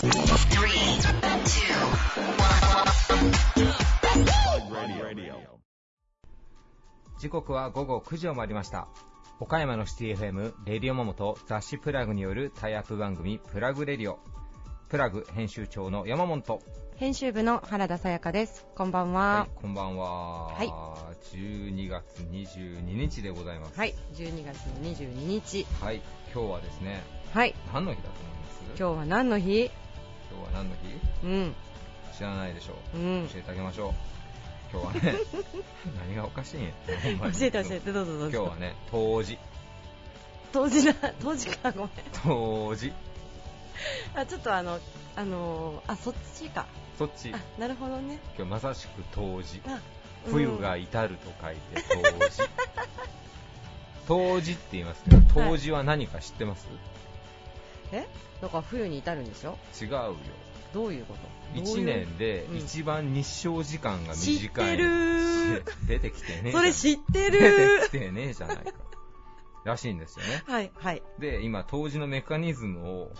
Three, two, one. 時刻は午後9時を回りました岡山のシティ FM レディオモモと雑誌プラグによるタイアップ番組プラグレディオプラグ編集長の山本と編集部の原田さやかです。こんばんは。いこんばんは、はい12月22日でございますはい、12月の22日。はい今日はですねはい、何の日だと思います？今日は何の日？今日は何の日？うん、知らないでしょう、うん。教えてあげましょう。今日はね 何がおかしいんや？教えて教えて、どうぞどうぞ。今日はね冬至。当時だ、当時か、ごめん。冬至。あ、ちょっとあの、あのー、あ、そっちか。そっち。あ、なるほどね。今日まさしく冬至。あ、うん。冬が至ると書いて冬至。冬至って言いますけど冬至は何か知ってます、え？だから冬に至るんでしょ？違うよ。どういうこと？1年でうん。一番日照時間が知短い。ってるー。出てきてねそれ知って出てるきてねえじゃないからしいんですよね。はい、はい。で今冬至のメカニズムを、ね、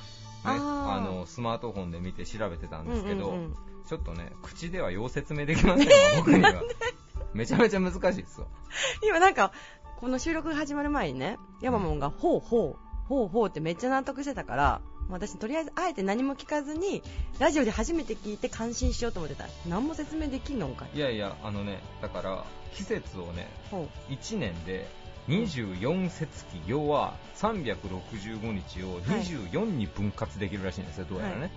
あのスマートフォンで見て調べてたんですけど、うんうんうん。ちょっとね口ではよう説明できませんが 僕には。めちゃめちゃ難しいですわ。今なんか、この収録が始まる前にね、ヤマモンが、ほうほう、ほうほうってめっちゃ納得してたから、私とりあえずあえて何も聞かずに、ラジオで初めて聞いて感心しようと思ってた。何も説明できんのんかい。いやいやあのねだから季節をねほう。1年で24節気要は365日を24に分割できるらしいんですよどうやらね、はい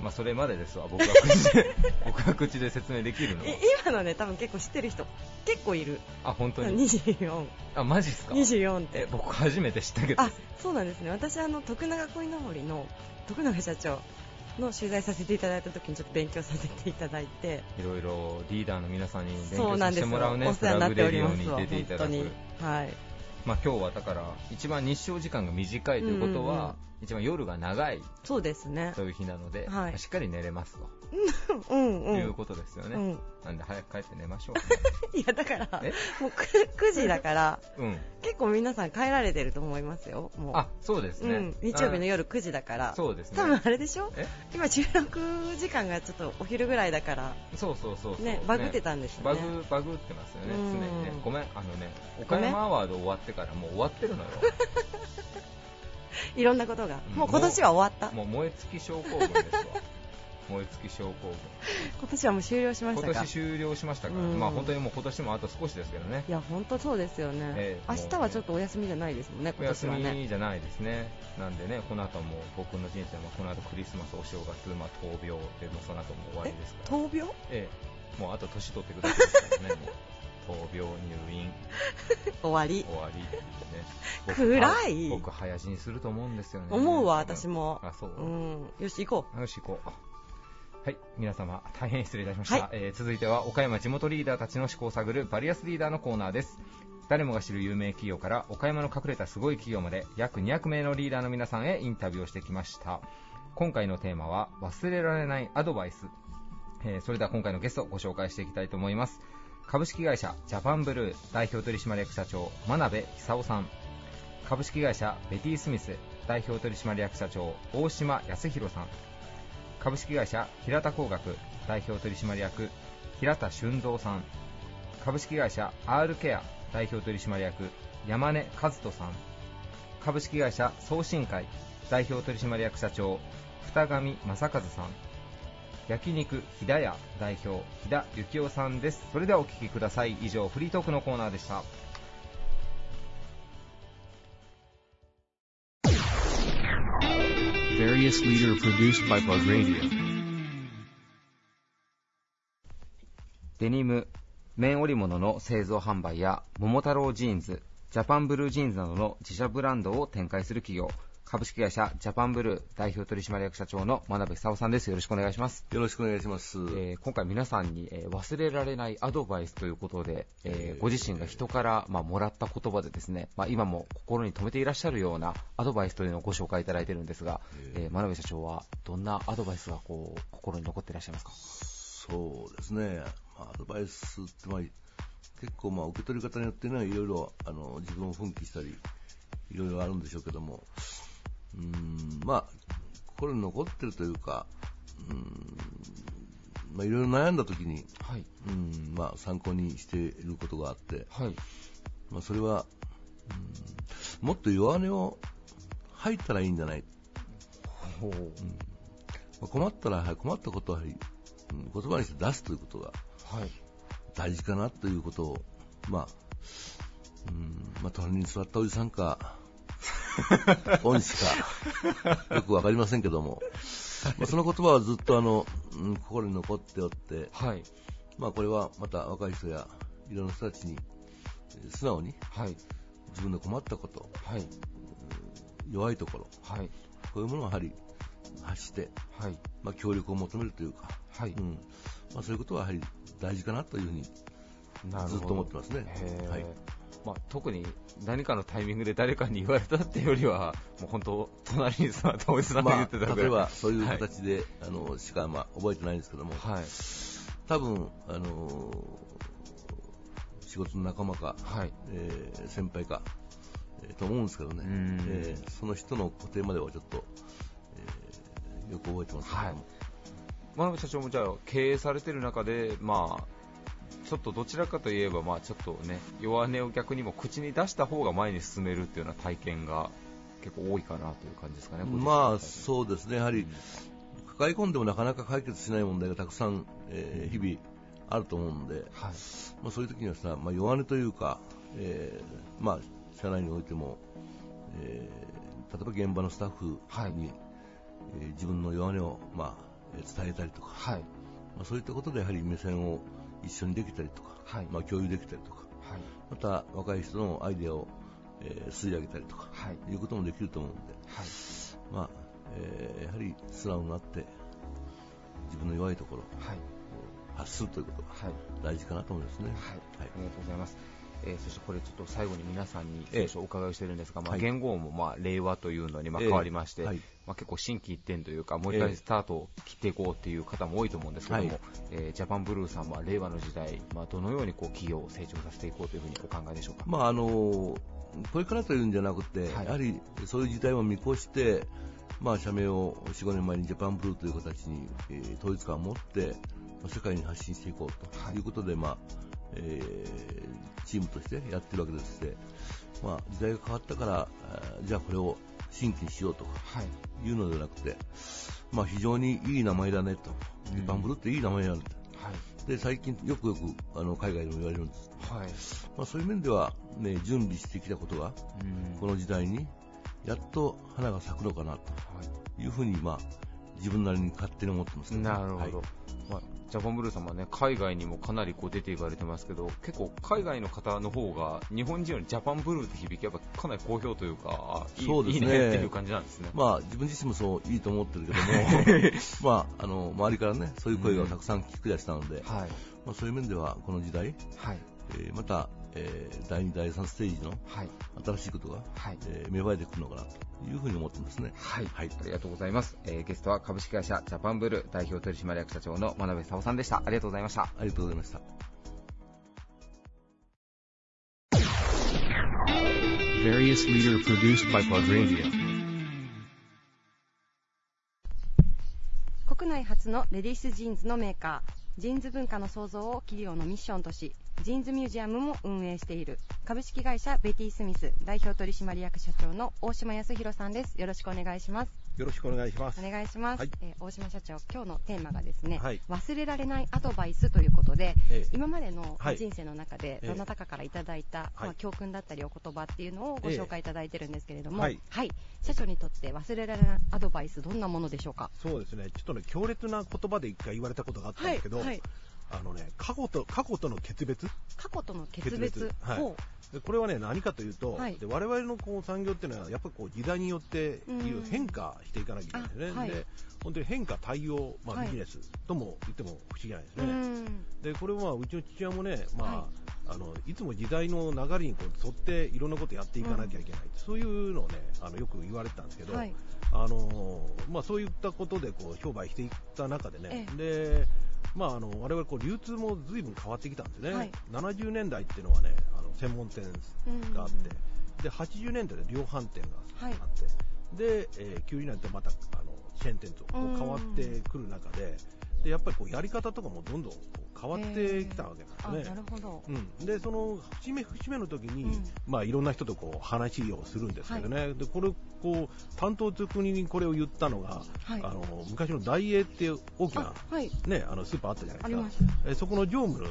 まあそれまでですわ僕は口で 僕は口で説明できるのはえ今のね、多分結構知ってる人、結構いる。あ本当に？24、あマジっすか？24って。え僕初めて知ったけどあ、そうなんですね。私、あの、徳永恋の森の徳永社長の取材させていただいた時にちょっと勉強させていただいて、いろいろリーダーの皆さんに勉そ強さ。せてもらうねお世話になっておりますプラわ、グレディオに出ていただく。はい。まあ今日はだから一番日照時間が短いということは、一番夜が長い。そうですね。と。いう日なので、はい。まあしっかり寝れますと、うんうん。いうことですよね、うん。なんで早く帰って寝ましょ いや、だから、え？もう 9, 9時だから、ううん。結構皆さん帰られてると思いますよ、もう。あそうですね、うん、日曜日の夜9時だから。あ、そうですね。多分あれでしょ？え？今、収録時間がちょっとお昼ぐらいだから、そうそうそうそうね、バグってたんですよね。バグバグってますよね、常うん。にね。ごめん、あのね、岡山アワード終わってからもう終わってるのよ。いろんなことが。うんもう今年は終わった。もう燃え尽き症候群ですわ。燃え尽き症候今年はもう終了しま群。したか今年終了しましたから、うんまあ本当にもう今年もあと少しですけどねい。や、本当そうですよね。ええ明日はちょっとお休みじゃないですもんね、お休今年はね。みじゃないですね。なんでね、この後も僕の人生もこの後クリスマス、お正月、まあ闘病で、もうその後も終わりですから。闘病？ええ、もうあと年取ってくださいですからね。闘病、入院、終わり。終わりっていうね。暗い僕、早死にすると思うんですよね。思うわ、私も。あ、そう。うん。よし、行こよし、行こう。はい、皆様、大変失礼いたしました。はいえー続いては、岡山地元リーダーたちの思考を探るバリアスリーダーのコーナーです。誰もが知る有名企業から岡山の隠れたすごい企業まで約200名のリーダーの皆さんへインタビューをしてきました。今回のテーマは忘れられないアドバイス。えーそれでは今回のゲストをご紹介していきたいと思います。株式会社ジャパンブルー代表取締役社長真鍋久夫さん。株式会社ベティスミス代表取締役社長大島康弘さん。株式会社平田工学代表取締役平田俊三さん株式会社 R ケア代表取締役山根和人さん株式会社送信会代表取締役社長二上正和さん焼肉ひだや代表飛田幸雄さんです。それではお聞きください。以上フリートークのコーナーでした.デニム、綿織物の製造販売や桃太郎ジーンズ、ジャパンブルージーンズなどの自社ブランドを展開する企業、株式会社ジャパンブルー代表取締役社長の真鍋久夫さんです。よろしくお願いします。よろしくお願いします。えー今回皆さんに、えー忘れられないアドバイスということで、えーえーご自身が人から、まあ、もらった言葉でですね、まあ、今も心に留めていらっしゃるようなアドバイスというのをご紹介いただいているんですが、えー真鍋社長はどんなアドバイスがこう心に残っていらっしゃいますか？そうですね。まあ、アドバイスって、まあ、結構、まあ、受け取り方によってね、いろいろ、あの、自分を奮起したり、いろいろあるんでしょうけども、うーん、まあ、心に残ってるというか、うんまあ、いろいろ悩んだ時に、はい。うんまあ、参考にしていることがあって、はい。まあ、それは、うんもっと弱音を吐いたらいいんじゃない、ほう。まあ、困ったらはい困ったことは、うん言葉にして出すということがはい。大事かなということを、まあ、うんまあ、隣に座ったおじさんか、恩師か、よくわかりませんけども、まあ、その言葉はずっとあの、うん心に残っておって、はい。まあ、これはまた若い人やいろんな人たちにえー素直にはい。自分の困ったこと、はい。弱いところ、はい。こういうものをやはり発して、はい。まあ、協力を求めるというか、はい。うんまあ、そういうことはやはり大事かなというふうに。ずっと思ってますねはいまあ、特に何かのタイミングで誰かに言われたっていうよりは、もう本当、隣に座ったおじさんが言まあ、ってたぐらい。例えばそういう形で、あのしか、まあ、覚えてないんですけども、はい。多分、あの仕事の仲間か、はい。えー先輩か、えーと思うんですけどね、うん。えーその人の固定まではちょっと、えーよく覚えてますけども、はい。真鍋社長もじゃあ、経営されてる中で、まあ、ちょっとどちらかといえば、まあ、ちょっとね、弱音を逆にも口に出した方が前に進めるっていうような体験が結構多いかなという感じですかね、まあそうですね、やはり抱え込んでもなかなか解決しない問題がたくさん、えー日々あると思うんで、はい。まあ、そういう時にはさ、まあ、弱音というか、えーまあ、社内においても、えー例えば現場のスタッフに、はいえー自分の弱音を、まあ、えー伝えたりとか、はい。まあ、そういったことでやはり目線を一緒にできたりとか、はいまあ、共有できたりとか、はい。また若い人のアイデアを、えー吸い上げたりとか、はい。いうこともできると思うんで、はい。まあえーやはり素直になって自分の弱いところをはい。発するということがはい。大事かなと思いますね。はい、はいありがとうございます。えーそしてこれちょっと最後に皆さんにええ。少々お伺いしてるんですが、まあ、はい。元号もまあ令和というのにまあええ。変わりまして、はい。まあ、結構心機一転というか、もう一回スタートを切っていこうっていう方も多いと思うんですけども、はい。えージャパンブルーさんは令和の時代、まあ、どのようにこう企業を成長させていこうというふうにお考えでしょうか？まああのこれからというんじゃなくて、はい。やはりそういう時代を見越して、まあ、社名を4、5年前にジャパンブルーという形に、えー統一感を持って、まあ世界に発信していこうはい。ということで、まあえーチームとしてやってるわけでして、まあ、時代が変わったから、じゃあこれを新規にしようとかはい。いうのではなくて、まあ、非常にいい名前だねと、うん。ジャパンブルーっていい名前なんだ。はい。で最近よくよくあの海外でも言われるんです、はい。まあ、そういう面では、ね、準備してきたことがうん。この時代にやっと花が咲くのかなはというふうに、まあ、自分なりに勝手に思ってますい、ね、なるほど、はい。まあ、ジャパンブルーさんはね海外にもかなりこう出ていかれてますけど結構海外の方の方が日本人よりジャパンブルーって響きやっぱかなり好評というかあいいそうですね。いいねっていう感じなんですね。まあ、自分自身もそういいと思ってるけども、まあ、あの周りからねそういう声がたくさん聞くやしたので、はい。まあ、そういう面ではこの時代、はい。えーまた、えー第2、第3ステージのはい。新しいことが、はい。えー芽生えてくるのかなというふうに思ってますね。はい、はい。ありがとうございます、えーゲストは株式会社ジャパンブルー代表取締役社長の真鍋寿男さんでした。ありがとうございました。ありがとうございました。国内初のレディースジーンズのメーカー。ジーンズ文化の創造を企業のミッションとしジーンズミュージアムも運営している。株式会社ベティ・スミス代表取締役社長の大島康弘さんです。よろしくお願いします。よろしくお願いします。お願いします、はい。えー大島社長今日のテーマがですね、はい。忘れられないアドバイスということで、ええ。今までのはい。人生の中でええ。どなたかからいただいた、はい。まあ、教訓だったりお言葉っていうのをご紹介いただいてるんですけれども、はい。社長にとって忘れられないアドバイスどんなものでしょうか？そうですね、ちょっとね、強烈な言葉で一回言われたことがあったんですけど、はいあのね、過去と、過去との決別？過去との決別はい。これはね、何かというと、はい。で我々のこう産業っていうのは、やっぱりこう時代によっていう変化していかなきゃいけないんですね。あはい。で本当に変化対応、まあ、はい。ビジネスとも言っても不思議ないですううね。ん。でこれはうちの父親もね、まあはい。あのいつも時代の流れにこう沿っていろんなことやっていかなきゃいけない、そういうのをねあのよく言われてたんですけど、はい。あのまあ、そういったことでこう商売していった中でね、でまあ、あの我々こう流通も随分変わってきたんですね、はい。70年代っていうのはねあの専門店があって、で80年代で量販店があって、で、えー90年代またあのチェーン店と変わってくる中で、でやっぱりこうやり方とかもどんどんこう変わってきたわけあなんですね。なるほど。うん、でその節目節目の時に、うんまあ、いろんな人とこう話をするんですけどね、でこれこう担当直にこれを言ったのが、はいあの昔のダイエーっていう大きなあ、はい。ね、あのスーパーあったじゃないですかあります。えそこの常務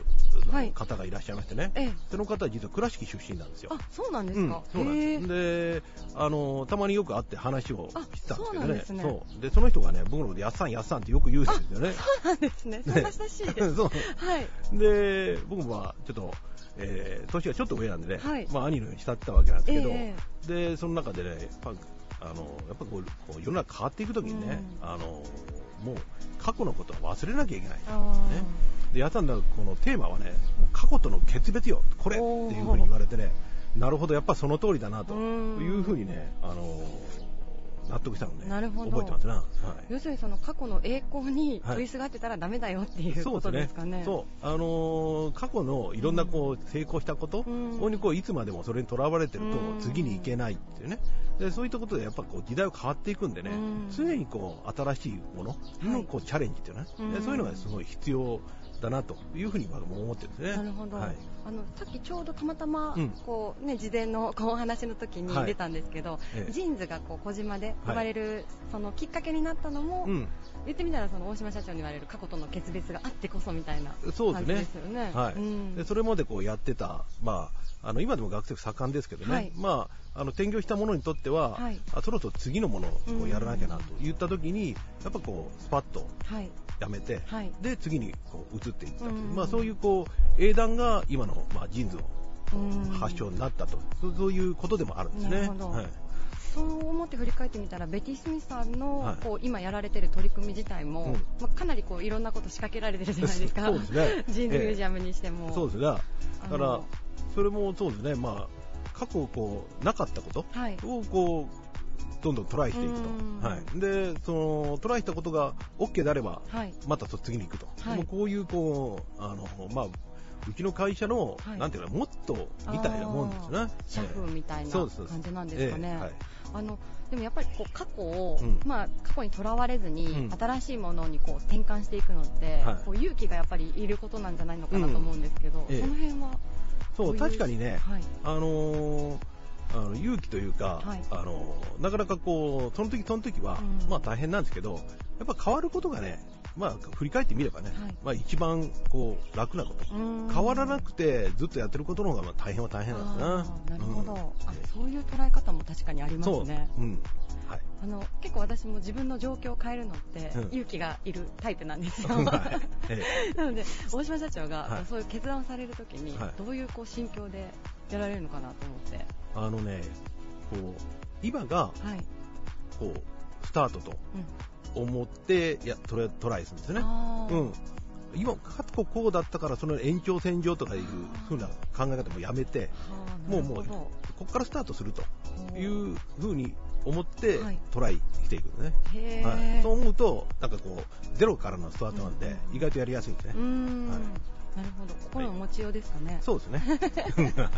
はいの方がいらっしゃいましてね、ええ。その方は実は倉敷出身なんですよ。あ、そうなんでうんすか。そうなんですであのたまによく会って話をしてたんですけどねあそうねでその人がね僕のことやっさんやっさんってよく言うんですよねそうなんですね。そんな親しいです。そうはい。で僕もまあちょっと、えー年がちょっと上なんでね、はい。まあ、兄のように慕ってたわけなんですけど、えでその中でねやっぱあのやっぱこうこう世の中変わっていくときにね、うん。あのもう過去のことは忘れなきゃいけないね。でやったんだこのテーマはねもう過去との決別よこれっていうふうに言われてねなるほどやっぱその通りだなとうん。いうふうにねあの納得したのね。なるほど。覚えてますな、はい。要するにその過去の栄光にはい。取りすがってたらダメだよっていうことですかね。そう、あのー過去のいろんなこう成功したこと、うん。ここにこういつまでもそれにとらわれてるとうん。次に行けないっていうね。でそういったことでやっぱこう時代は変わっていくんでね、うん。常にこう新しいもののこうチャレンジっていうね、うん。でそういうのがすごい必要だなというふうに僕も思ってるんですね。なるほど、はい。あのさっきちょうどたまたま、うん。こうね、事前のこうお話の時にはい出たんですけど、ええ。ジーンズがこう小島で生まれる、そのきっかけになったのも、うん。言ってみたらその大島社長に言われる過去との決別があってこそみたいな感じですよね。はい。うん。でそれまでこうやってた、まあ、あの今でも学生盛んですけどね、はい。まあ、あの転業したものにとっては、はい。あそろそろ次のものをやらなきゃなと言ったときに、やっぱこうスパッとはいやめて、はい。で次にこう移っていったという、うん。まあ、そういうこう英断が今の、まあ、ジーンズのうん。発祥になったと、そうそういうことでもあるんですね。そう思って振り返ってみたらベティ・スミスさんの、はい。こう今やられてる取り組み自体も、うん。まあ、かなりこういろんなこと仕掛けられてるじゃないですか。そうですね。ジーンズミュージアムにしても、そうですが、あのだから、それもそうですね、まあ、過去こうなかったことはい。をこうどんどんトライしていくうん。と、はい、でそのトライしたことが OK であれば、はい。またそ次に行くと、はい。もうこういうこうあの、まあ、うちの会社の、はい。なんていうか、もっとみたいなもんですね。社風みたいな感じなんですかね。ええはい。あのでもやっぱりこう過去を、うん。まあ、過去にとらわれずに、うん。新しいものにこう転換していくのって、はい。こう勇気がやっぱりいることなんじゃないのかなと思うんですけど、ええ。その辺はそう確かにね、はい。あのーあの勇気というか、はい。あのーなかなかこうその時その時は、うん。まあ大変なんですけど、やっぱ変わることがね、まあ振り返ってみればね、はい。まあ一番こう楽なこと。うん。変わらなくてずっとやってることの方がまあ大変は大変なんですな。なるほど、うん。あそういう捉え方も確かにありますそう、ね。うん。はい。あの結構私も自分の状況を変えるのって、うん。勇気がいるタイプなんですよ。はい。え なので大島社長が、はい。そういう決断をされるときに、はい。どういうこう心境でやられるのかなと思って、あのね、こう今がはい。こうスタートとうん、思ってやトライトライするんですね。うん。今、過去こうだったから、その延長線上とかいう風な考え方もやめて、はあもうもう、ここからスタートするとほう。いう風に思ってはい。トライしていくのね。へはい、ーそう思うと、なんかこう、ゼロからのスタートなんで、うん意外とやりやすいんですね。はいなるほど。心の持ちようですかね、そうですね。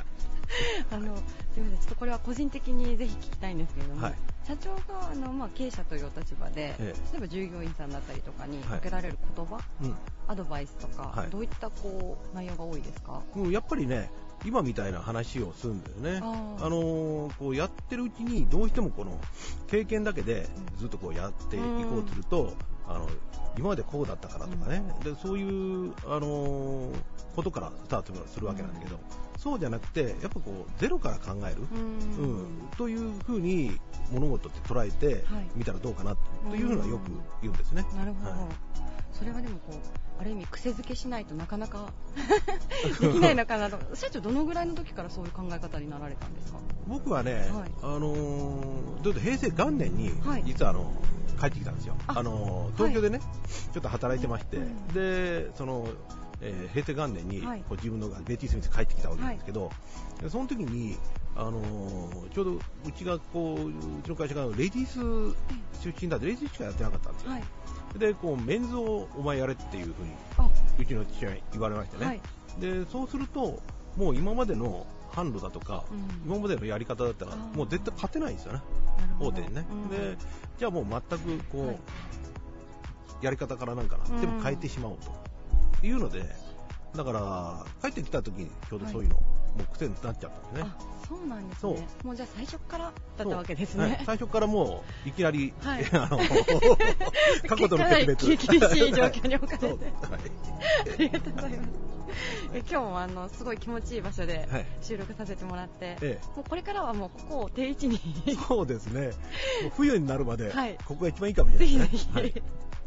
あのすみません。ちょっとこれは個人的にぜひ聞きたいんですけれども、はい。社長があの、まあ、経営者というお立場で、ええ。例えば従業員さんだったりとかにはいかけられる言葉、うん。アドバイスとか、はい。どういったこう内容が多いですか？もうやっぱりね、今みたいな話をするんだよね。あのーこうやってるうちにどうしてもこの経験だけでずっとこうやっていこうとすると、あの今までこうだったからとかね、でそういう、あのーことからスタートするわけなんだけど、そうじゃなくてやっぱこうゼロから考える、うーん。うん。というふうに物事って捉えてはい。見たらどうかなというのはよく言うんですね。なるほど、はいそれはでもこうある意味癖づけしないとなかなか できないのかなと。社長どのぐらいの時からそういう考え方になられたんですか？僕はね、はい。あのーちょっと平成元年にはい。実はあの帰ってきたんですよ。ああのー東京でね、ちょっと働いてまして、うんでその、えー平成元年にはい。こう自分のがベティ・スミスに帰ってきたわけなんですけど、でその時にあのーちょうどうちがこううちの会社がレディース出身だってレディースしかやってなかったんですよ。はいでこうメンズをお前やれっていうふうにあ。うちの父親に言われましてね、はい。でそうするともう今までの販路だとか、うん。今までのやり方だったらもう絶対勝てないんですよね、大手にね、うん。でじゃあもう全くこう、はい。やり方からなんかうん。な全部変えてしまおうというのでだから帰ってきた時にちょうどそういうの、もう癖になっちゃったんですね。あそうなんですね。もうじゃあ最初からだったわけですね。最初からもういきなり、はい。あの過去との決別厳しい状況に置かれて。はい。ありがとうございます。え今日もあのすごい気持ちいい場所ではい。収録させてもらって、えもうこれからはもうここを定位置に。えそうですね。もう冬になるまで、はい。ここが一番いいかもしれぜないですね。ひぜひ、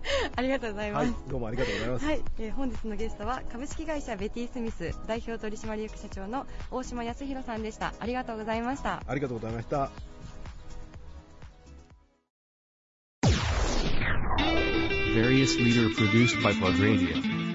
ありがとうございます、はい、どうもありがとうございます。はい、えー本日のゲストは株式会社ベティスミス代表取締役社長の大島康弘さんでしたありがとうございましたありがとうございました。Various leader produced by Plug Radio.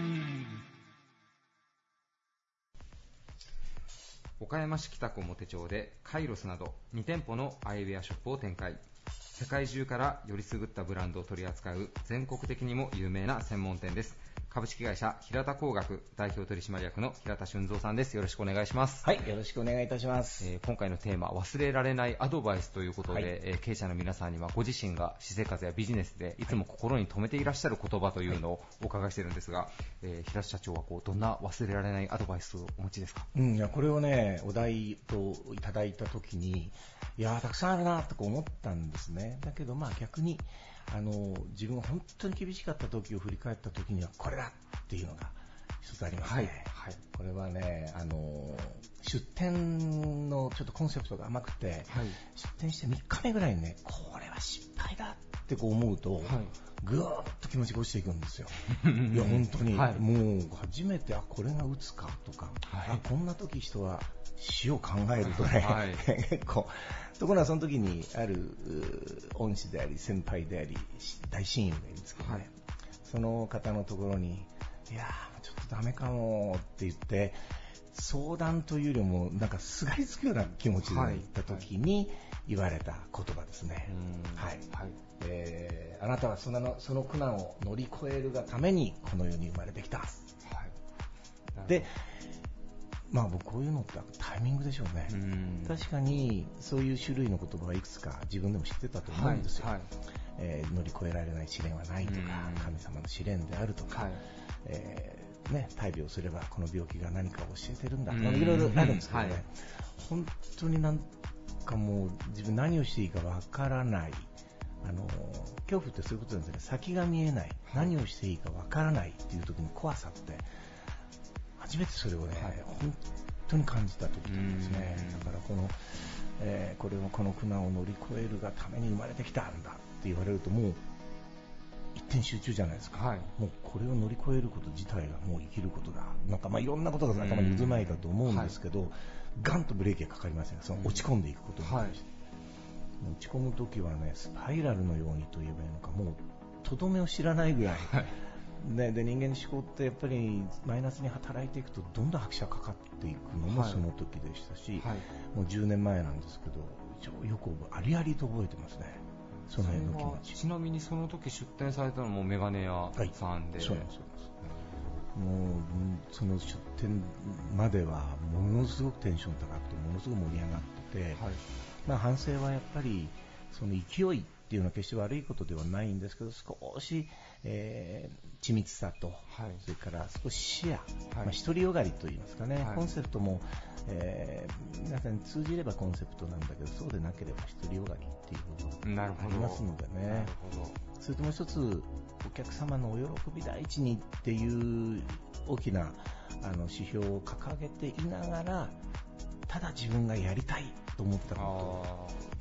岡山市北区表町でカイロスなど2店舗のアイウェアショップを展開世界中からよりすぐったブランドを取り扱う全国的にも有名な専門店です。株式会社平田工学代表取締役の平田俊三さんですよろしくお願いしますはい、よろしくお願いいたします。えー今回のテーマ忘れられないアドバイスということで、はいえー経営者の皆さんにはご自身が私生活やビジネスでいつも心に留めていらっしゃる言葉というのをお伺いしてるんですが、えー平田社長はこうどんな忘れられないアドバイスをお持ちですか？うん、いやこれをね、お題といただいたときに、いやー、たくさんあるなとか思ったんですね。だけど、まあ逆に、あの、自分が本当に厳しかった時を振り返った時には、これだっていうのが一つありますね。はい。これはね、あの、出店のちょっとコンセプトが甘くて、はい。出店して3日目ぐらいにね、これは失敗だってこう思うと、はい。ぐーっと気持ちが落ちていくんですよ。いや、本当に、はい。もう初めて、あ、これが打つかとか、はい。あ、こんな時人は死を考えるとね、はい。結構、ところがその時にある恩師であり、先輩であり、し大親友がいるんですけどね、はい。その方のところに、いやー、ちょっとダメかもって言って、相談というよりも、なんかすがりつくような気持ちではい行った時に言われた言葉ですね。うん。はい。はい。えーあなたはそのその苦難を乗り越えるがためにこの世に生まれてきた。はい。で、まあ僕こういうのってタイミングでしょうね。うん。確かにそういう種類の言葉はいくつか自分でも知ってたと思うんですよ。はい。えー乗り越えられない試練はないとかうん、神様の試練であるとか、はい。えーね、大病すればこの病気が何かを教えてるんだとか、うん。いろいろあるんですけどね、はい。本当になんかもう自分何をしていいかわからない。あの恐怖ってそういうことなんですね。先が見えない。何をしていいかわからないっていう時の怖さって、初めてそれをね、はい本当に感じた時なんですねうん。だからこの、えーこれをこの苦難を乗り越えるがために生まれてきたんだって言われるともう一点集中じゃないですか。はいもうこれを乗り越えること自体がもう生きることだ。なんかまあいろんなことが頭に渦巻いたと思うんですけど、ガンとブレーキがかかりません、その落ち込んでいくことに対して。落ち込むときはね、スパイラルのようにと言えばいいのか、もうとどめを知らないぐらい、ね、で人間の思考ってやっぱりマイナスに働いていくとどんどん拍車かかっていくのもはい。その時でしたし、はい。もう10年前なんですけど、よくありありと覚えてますね、その辺の気持ち。ちなみにその時出店されたのもメガネ屋さんで、そうなんですそうなんですもううんその出店まではものすごくテンション高くてものすごく盛り上がってて、はい。まあ、反省はやっぱりその勢いっていうのは決して悪いことではないんですけど少し、えー緻密さと、はい。それから少し視野、はい。まあ、独りよがりといいますかね、はい。コンセプトも、えー皆さんに通じればコンセプトなんだけどそうでなければ独りよがりっていう部分なるほど。ありますのでね。それともう一つ、お客様のお喜び第一にっていう大きなあの指標を掲げていながら、ただ自分がやりたいと思ったこと。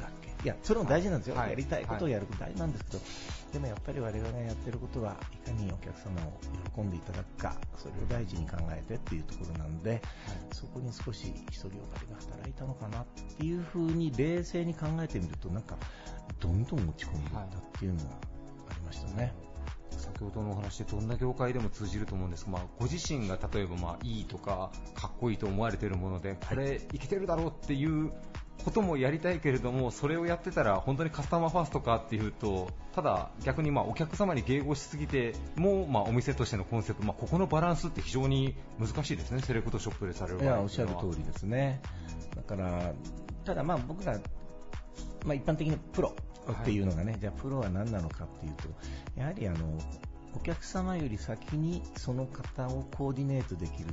いや、それも大事なんですよ。はいやりたいことをやること大事なんですけど、でもやっぱり我々がやってることはいかにお客様を喜んでいただくか、それを大事に考えてっていうところなんで、そこに少し独りよがりが働いたのかなっていうふうに冷静に考えてみると、なんか、どんどん落ち込んでいったっていうのがありましたね。先ほどのお話でどんな業界でも通じると思うんですが、まあ、ご自身が例えばまあいいとかかっこいいと思われているものでこれいけてるだろうっていうこともやりたいけれども、それをやってたら本当にカスタマーファーストかっていうと、ただ逆にまあお客様に迎合しすぎても、まあ、お店としてのコンセプト、まあ、ここのバランスって非常に難しいですね、セレクトショップでされる場合いやおっしゃる通りですね。だから、ただまあ僕が、まあ、一般的にプロっていうのがね、じゃあプロは何なのかっていうと、やはりあのお客様より先にその方をコーディネートできる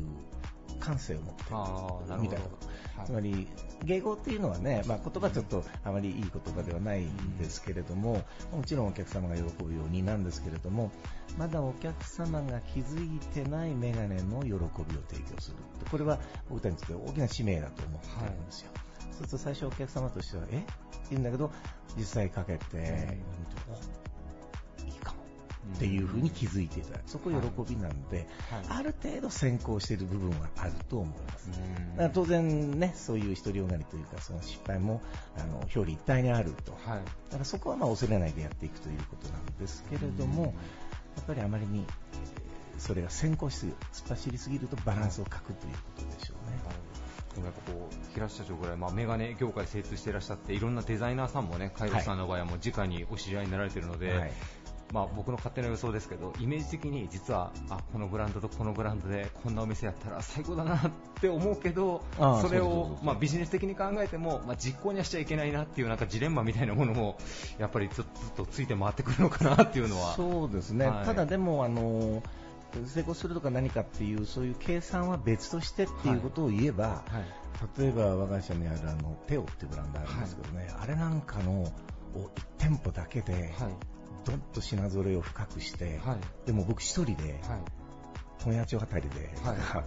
感性を持っているみたいなつまり、迎合っていうのはね、まあ、言葉ちょっとあまりいい言葉ではないんですけれども、もちろんお客様が喜ぶようになんですけれども、まだお客様が気づいてないメガネの喜びを提供する。これは僕たちにとって大きな使命だと思ってるんですよ。そうすると最初お客様としては、え？って言うんだけど、実際かけて。っていうふうに気づいていただく。そこ喜びなんで、ある程度先行している部分はあると思います。だから当然ね、そういう独りよがりというか、その失敗も、あの、表裏一体にあると。はいだからそこはまあ恐れないでやっていくということなんですけれども、やっぱりあまりに、えーそれが先行しすぎる、突っ走りすぎるとバランスを欠くということでしょうね。でもやっぱこう平社長ぐらい、まあ、メガネ業界精通していらっしゃっていろんなデザイナーさんもねカイロスさんの場合はもう直にお知り合いになられているので、はいまあ、僕の勝手な予想ですけどイメージ的に実はあこのブランドとこのブランドでこんなお店やったら最高だなって思うけどそれをまあビジネス的に考えても、まあ、実行にはしちゃいけないなっていうなんかジレンマみたいなものもやっぱりずっとついて回ってくるのかなっていうのは。そうですね、はい。ただでもあの成功するとか何かっていうそういう計算は別としてっていうことを言えば、はい。例えば我が社にあるあのテオっていうブランドあるんですけどね、あれなんかのを1店舗だけで、はいどんと品揃えを深くして、はい。でも僕一人で、はい。本屋町あたりで、は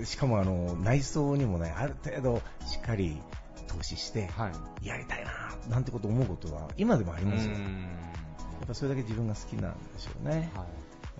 い。しかもあの内装にもねある程度しっかり投資してはい。やりたいななんてこと思うことは今でもありますよ、やっぱそれだけ自分が好きなんでしょうね。はい。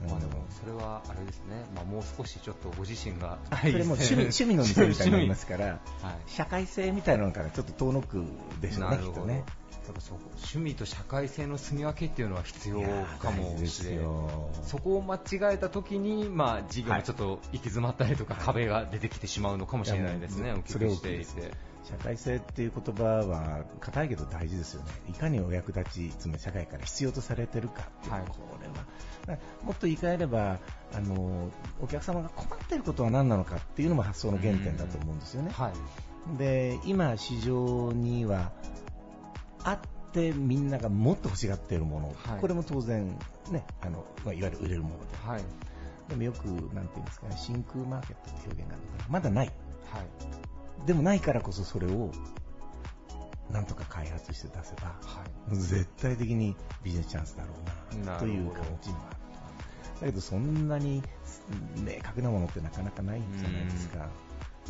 うん。まあ、でもそれはあれですね、まあ、もう少しちょっとご自身が、それも趣味趣味の店みたいになりますから、はい。社会性みたいなのからちょっと遠のくでしょうね、きっとね。だからそう趣味と社会性の住み分けっていうのは必要かもしれないよそこを間違えた時に、まあ、事業がちょっと行き詰まったりとか、壁が出てきてしまうのかもしれないですね、いやお聞きしていそれて。社会性っていう言葉は硬いけど大事ですよね。いかにお役立ち、つまり社会から必要とされてるかっていう、はいこれは。もっと言い換えれば、あの、お客様が困ってることは何なのかっていうのも発想の原点だと思うんですよね。はいで、今市場にはあってみんながもっと欲しがっているもの、はいこれも当然ね、あの、まあ、いわゆる売れるもので。はいでもよく、なんていうんですかね、真空マーケットって表現があるのかな。まだない。はいでもないからこそそれを、なんとか開発して出せば、はい絶対的にビジネスチャンスだろうな、という感じもあると。だけどそんなに明確なものってなかなかないじゃないですか。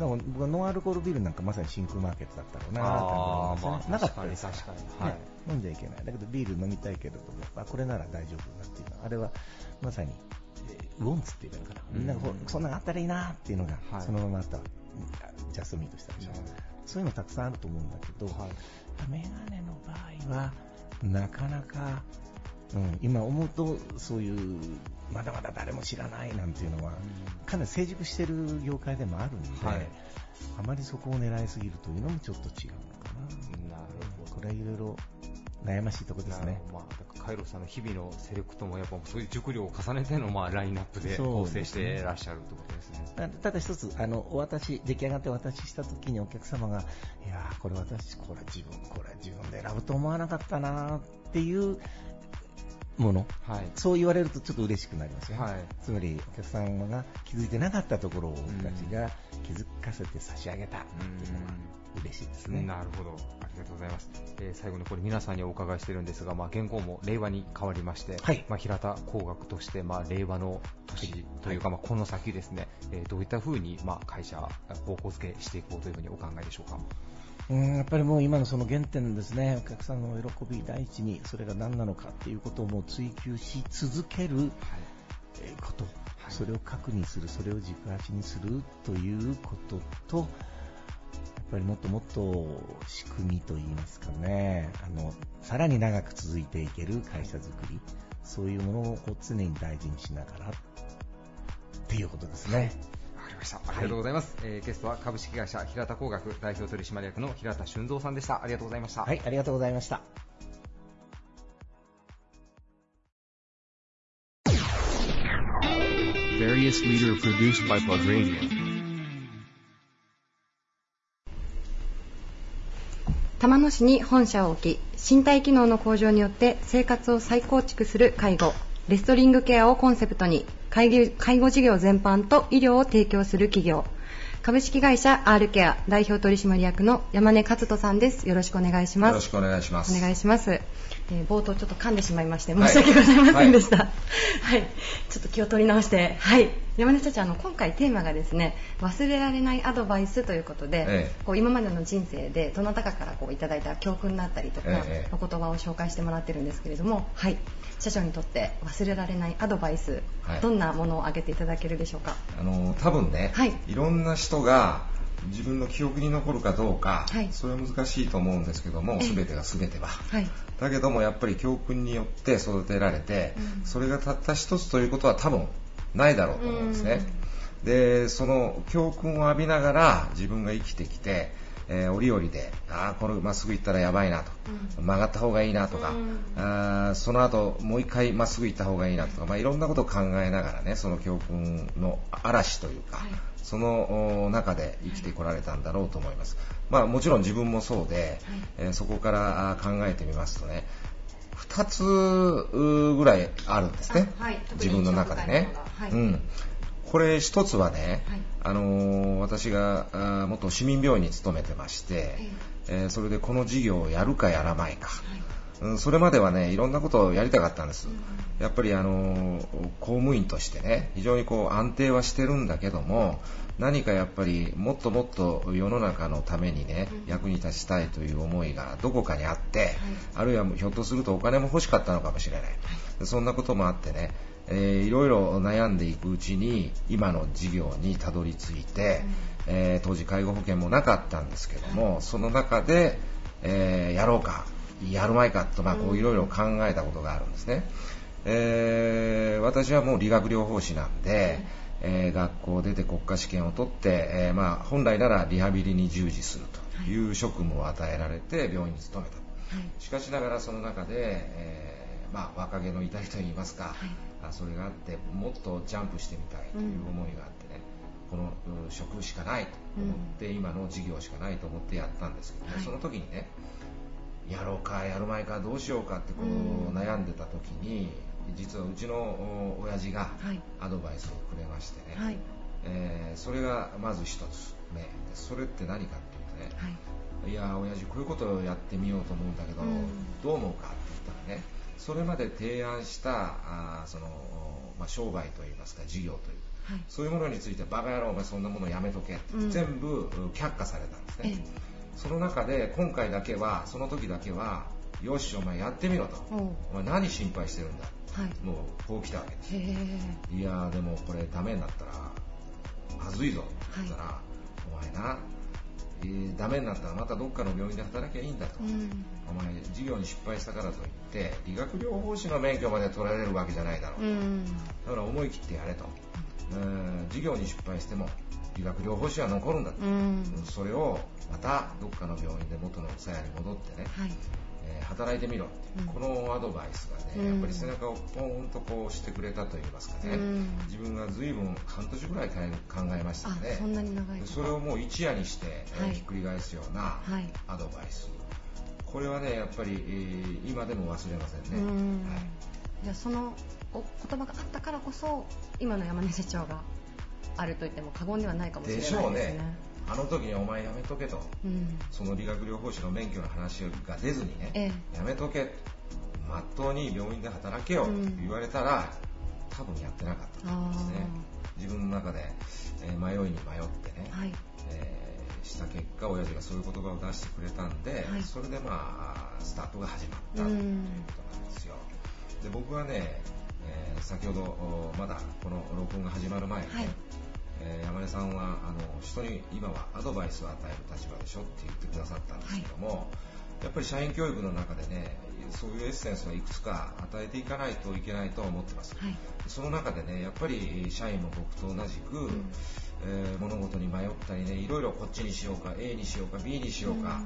僕はノンアルコールビールなんかまさに真空マーケットだったろうなと思いますね。なかったですから確かに確かにね飲んじゃいけない。だけどビール飲みたいけれども、やっぱこれなら大丈夫だっていうのは、あれはまさに、えーウォンツって言えばいいのかな。みんながこうんうそんなのあったらいいなっていうのが、はいそのままあった、ジャストミートしたでしょ。そういうのたくさんあると思うんだけど、はいメガネの場合は、なかなか、うん、今思うと、そういう、まだまだ誰も知らないなんていうのは、かなり成熟してる業界でもあるんで、はいあまりそこを狙いすぎるというのもちょっと違うのかな。なるほどこれはいろいろ悩ましいところですね。まあ、カイロさんの日々のセレクトもやっぱそういう熟慮を重ねてのまあラインナップで構成していらっしゃるってことですね。たただ一つ、あの、お渡し、出来上がってお渡しした時にお客様が、いやーこれ私、これ自分、これ自分で選ぶと思わなかったなーっていうもの、はい。そう言われるとちょっと嬉しくなりますよね。はいつまり、お客様が気づいてなかったところを僕たちが気づかせて差し上げたっていうのは嬉しいですね。なるほど。ありがとうございます。えー最後にこれ皆さんにお伺いしてるんですが、まあ、現行も令和に変わりまして、はいまあ、平田工学として、まあ、令和の年というか、まあ、この先ですね、えーどういったふうに、まあ、会社、方向付けしていこうというふうにお考えでしょうか？うんやっぱりもう今のその原点ですね、お客さんの喜び第一に、それが何なのかっていうことをもう追求し続けるえーこと、それを核にする、それを軸足にするということと、やっぱりもっともっと仕組みといいますかね、あの、さらに長く続いていける会社づくり、そういうものを常に大事にしながらっていうことですね。ありがとうりました。ありがとうございます。えーゲストは株式会社平田工学代表取締役の平田俊三さんでした。ありがとうございました。はい、ありがとうございました。Various leader produced by Plug Radio. 玉野市に本社を置き身体機能の向上によって生活を再構築する介護レストリングケアをコンセプトに介護事業全般と医療を提供する企業。株式会社 R ケア代表取締役の山根勝人さんです。よろしくお願いします。よろしくお願いします。お願いします、えー冒頭ちょっと噛んでしまいまして申し訳ございませんでした、はい。ちょっと気を取り直してはい。山根社長あの今回テーマがですね忘れられないアドバイスということで、ええ。こう今までの人生でどなたかからこういただいた教訓だったりとか、ええ。お言葉を紹介してもらってるんですけれどもはい。社長にとって忘れられないアドバイス、はい。どんなものを挙げていただけるでしょうか？あの多分ね、はい。いろんな人が自分の記憶に残るかどうか、はい。それは難しいと思うんですけども、ええ。全てが全ては。はい。だけどもやっぱり教訓によって育てられて、うん。それがたった一つということは多分ないだろうと思うんですね。で、その教訓を浴びながら自分が生きてきて、えー折々で、ああ、これまっすぐ行ったらやばいなと、曲がった方がいいなとか、あーその後もう一回まっすぐ行った方がいいなとか、まあ、いろんなことを考えながらね、その教訓の嵐というか、はい。そのお中で生きてこられたんだろうと思います。まあもちろん自分もそうで、えーそこから考えてみますとね、2つぐらいあるんですね、あはい。自分の中でね。はい。うんこれ一つはね、はい。あのー私が元市民病院に勤めてまして、えーそれでこの事業をやるかやらないか、うん、それまではねいろんなことをやりたかったんです、やっぱりあのー公務員としてね非常にこう安定はしてるんだけども何かやっぱりもっともっと世の中のためにね、役に立ちたいという思いがどこかにあって、あるいはひょっとするとお金も欲しかったのかもしれない、でそんなこともあってね、えーいろいろ悩んでいくうちに今の事業にたどり着いて、えー当時介護保険もなかったんですけども、その中で、えーやろうかやるまいかと、まあ、こういろいろ考えたことがあるんですね、えー私はもう理学療法士なんで、えー学校出て国家試験を取って、えーまあ、本来ならリハビリに従事するという職務を与えられて病院に勤めた、しかしながらその中で、えーまあ、若気の至りといいますか、あそれがあってもっとジャンプしてみたいという思いがあってね、このうん職しかないと思って、今の事業しかないと思ってやったんですけどね、その時にねやろうかやるまいかどうしようかってこう悩んでた時に実はうちのお親父がはい。アドバイスをくれましてね、はい。えーそれがまず一つ目でそれって何かっていうとね、はい。いや親父こういうことをやってみようと思うんだけど、うん。どう思うかって言ったらねそれまで提案したあーその、まあ、商売といいますか事業というはい。そういうものについてバカ野郎お前そんなものやめとけって、うん。全部うん却下されたんですね、えその中で今回だけはその時だけはよしお前やってみろと。お前何心配してるんだ。はい。もうこう来たわけです。いやーでもこれダメになったらまずいぞ。って言ったら、お前な、えーダメになったらまたどっかの病院で働きゃいいんだと、うん。お前事業に失敗したからといって理学療法士の免許まで取られるわけじゃないだろう、うん。だから思い切ってやれと、うん。事業に失敗しても理学療法士は残るんだと、うん。それをまたどっかの病院で元の鞘に戻ってね、はいえー働いてみろってこのアドバイスがね、うん。やっぱり背中をポーンとこう押してくれたといいますかね、うん。自分が随分半年ぐらい考えましたあねそんなに長いでそれをもう一夜にして、えーはい。ひっくり返すようなはい。アドバイス、これはねやっぱり、えー今でも忘れませんね、うん。はい。じゃあそのお言葉があったからこそ今の山根社長があると言っても過言ではないかもしれないですね。でしょうねあの時にお前やめとけと。うん。その理学療法士の免許の話が出ずにね、えやめとけ。まっとうに病院で働けよとうん。言われたら、多分やってなかったと思うんですね。自分の中で、えー迷いに迷ってね、はい。えーした結果親父がそういう言葉を出してくれたんで、はい。それでまあスタートが始まったということなんですよ。で僕はね、えー先ほどおまだこの録音が始まる前にね、はいえー山根さんはあの人に今はアドバイスを与える立場でしょって言ってくださったんですけども、やっぱり社員教育の中でねそういうエッセンスはいくつか与えていかないといけないとは思ってます、はい。その中でねやっぱり社員も僕と同じく、えー物事に迷ったりねいろいろこっちにしようか A にしようか B にしようか、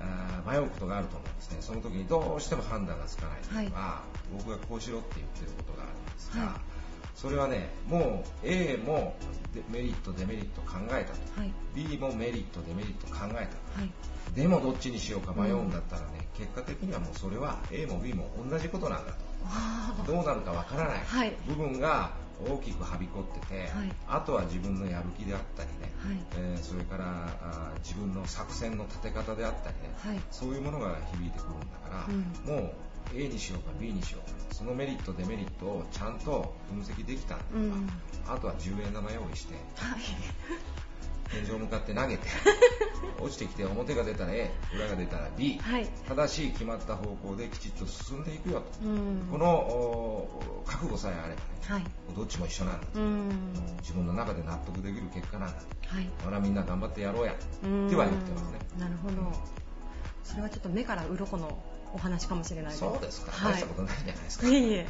あー迷うことがあると思うんですね。その時にどうしても判断がつかない時は、僕がこうしろって言ってることがあるんですが、はいそれはねもう A もデメリットデメリット考えたと、はい。B もメリットデメリット考えたと。はい。でもどっちにしようか迷うんだったらね、結果的にはもうそれは A も B も同じことなんだと。どうなるかわからない。はい。部分が大きくはびこってて、はい。あとは自分のやる気であったりね、はい。えーそれからあー自分の作戦の立て方であったりね、はい。そういうものが響いてくるんだから、もう A にしようか B にしようかそのメリットデメリットをちゃんと分析できたうん。あとは10円玉用意してはい。天井向かって投げて 落ちてきて表が出たら A 裏が出たら B、はい。正しい決まった方向できちっと進んでいくよと、うん。このお覚悟さえあればね。はい。どっちも一緒なんだと、うん。自分の中で納得できる結果なんだはい。ほらみんな頑張ってやろうやうん。っては言ってますね。なるほど。それはちょっと目から鱗のお話かもしれないです。そうですか、はい。大したことないじゃないですか。いえいえ。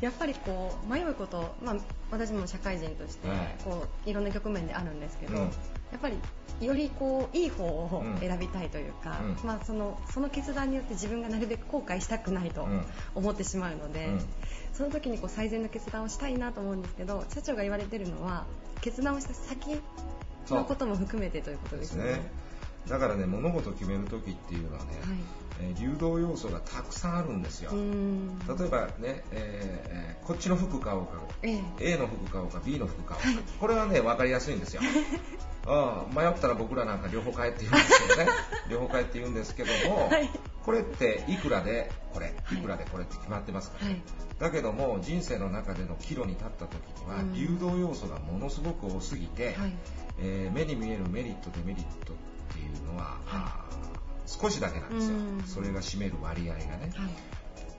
やっぱりこう迷うこと、まあ、私も社会人としてはい。こういろんな局面であるんですけど、うん。やっぱりよりこういい方をうん。選びたいというか、うん。まあ、そのその決断によって自分がなるべく後悔したくないとうん。思ってしまうので、うん。その時にこう最善の決断をしたいなと思うんですけど社長が言われてるのは決断をした先のことも含めてということですよね。だからね物事を決める時っていうのはね、はい。えー流動要素がたくさんあるんですよ。例えばね、えーえーこっちの服買おうかええ。A の服買おうか B の服買おうか、これはね分かりやすいんですよ。ああ迷ったら僕らなんか両方買えって言うんですけどね。両方買えって言うんですけども、はい。これっていくらでこれはい。いくらでこれって決まってますから、はい。だけども人生の中での岐路に立った時には、うん。流動要素がものすごく多すぎて、はい。えー目に見えるメリットデメリットっていうのは、あー少しだけなんですよ、うん。それが占める割合がね、はい。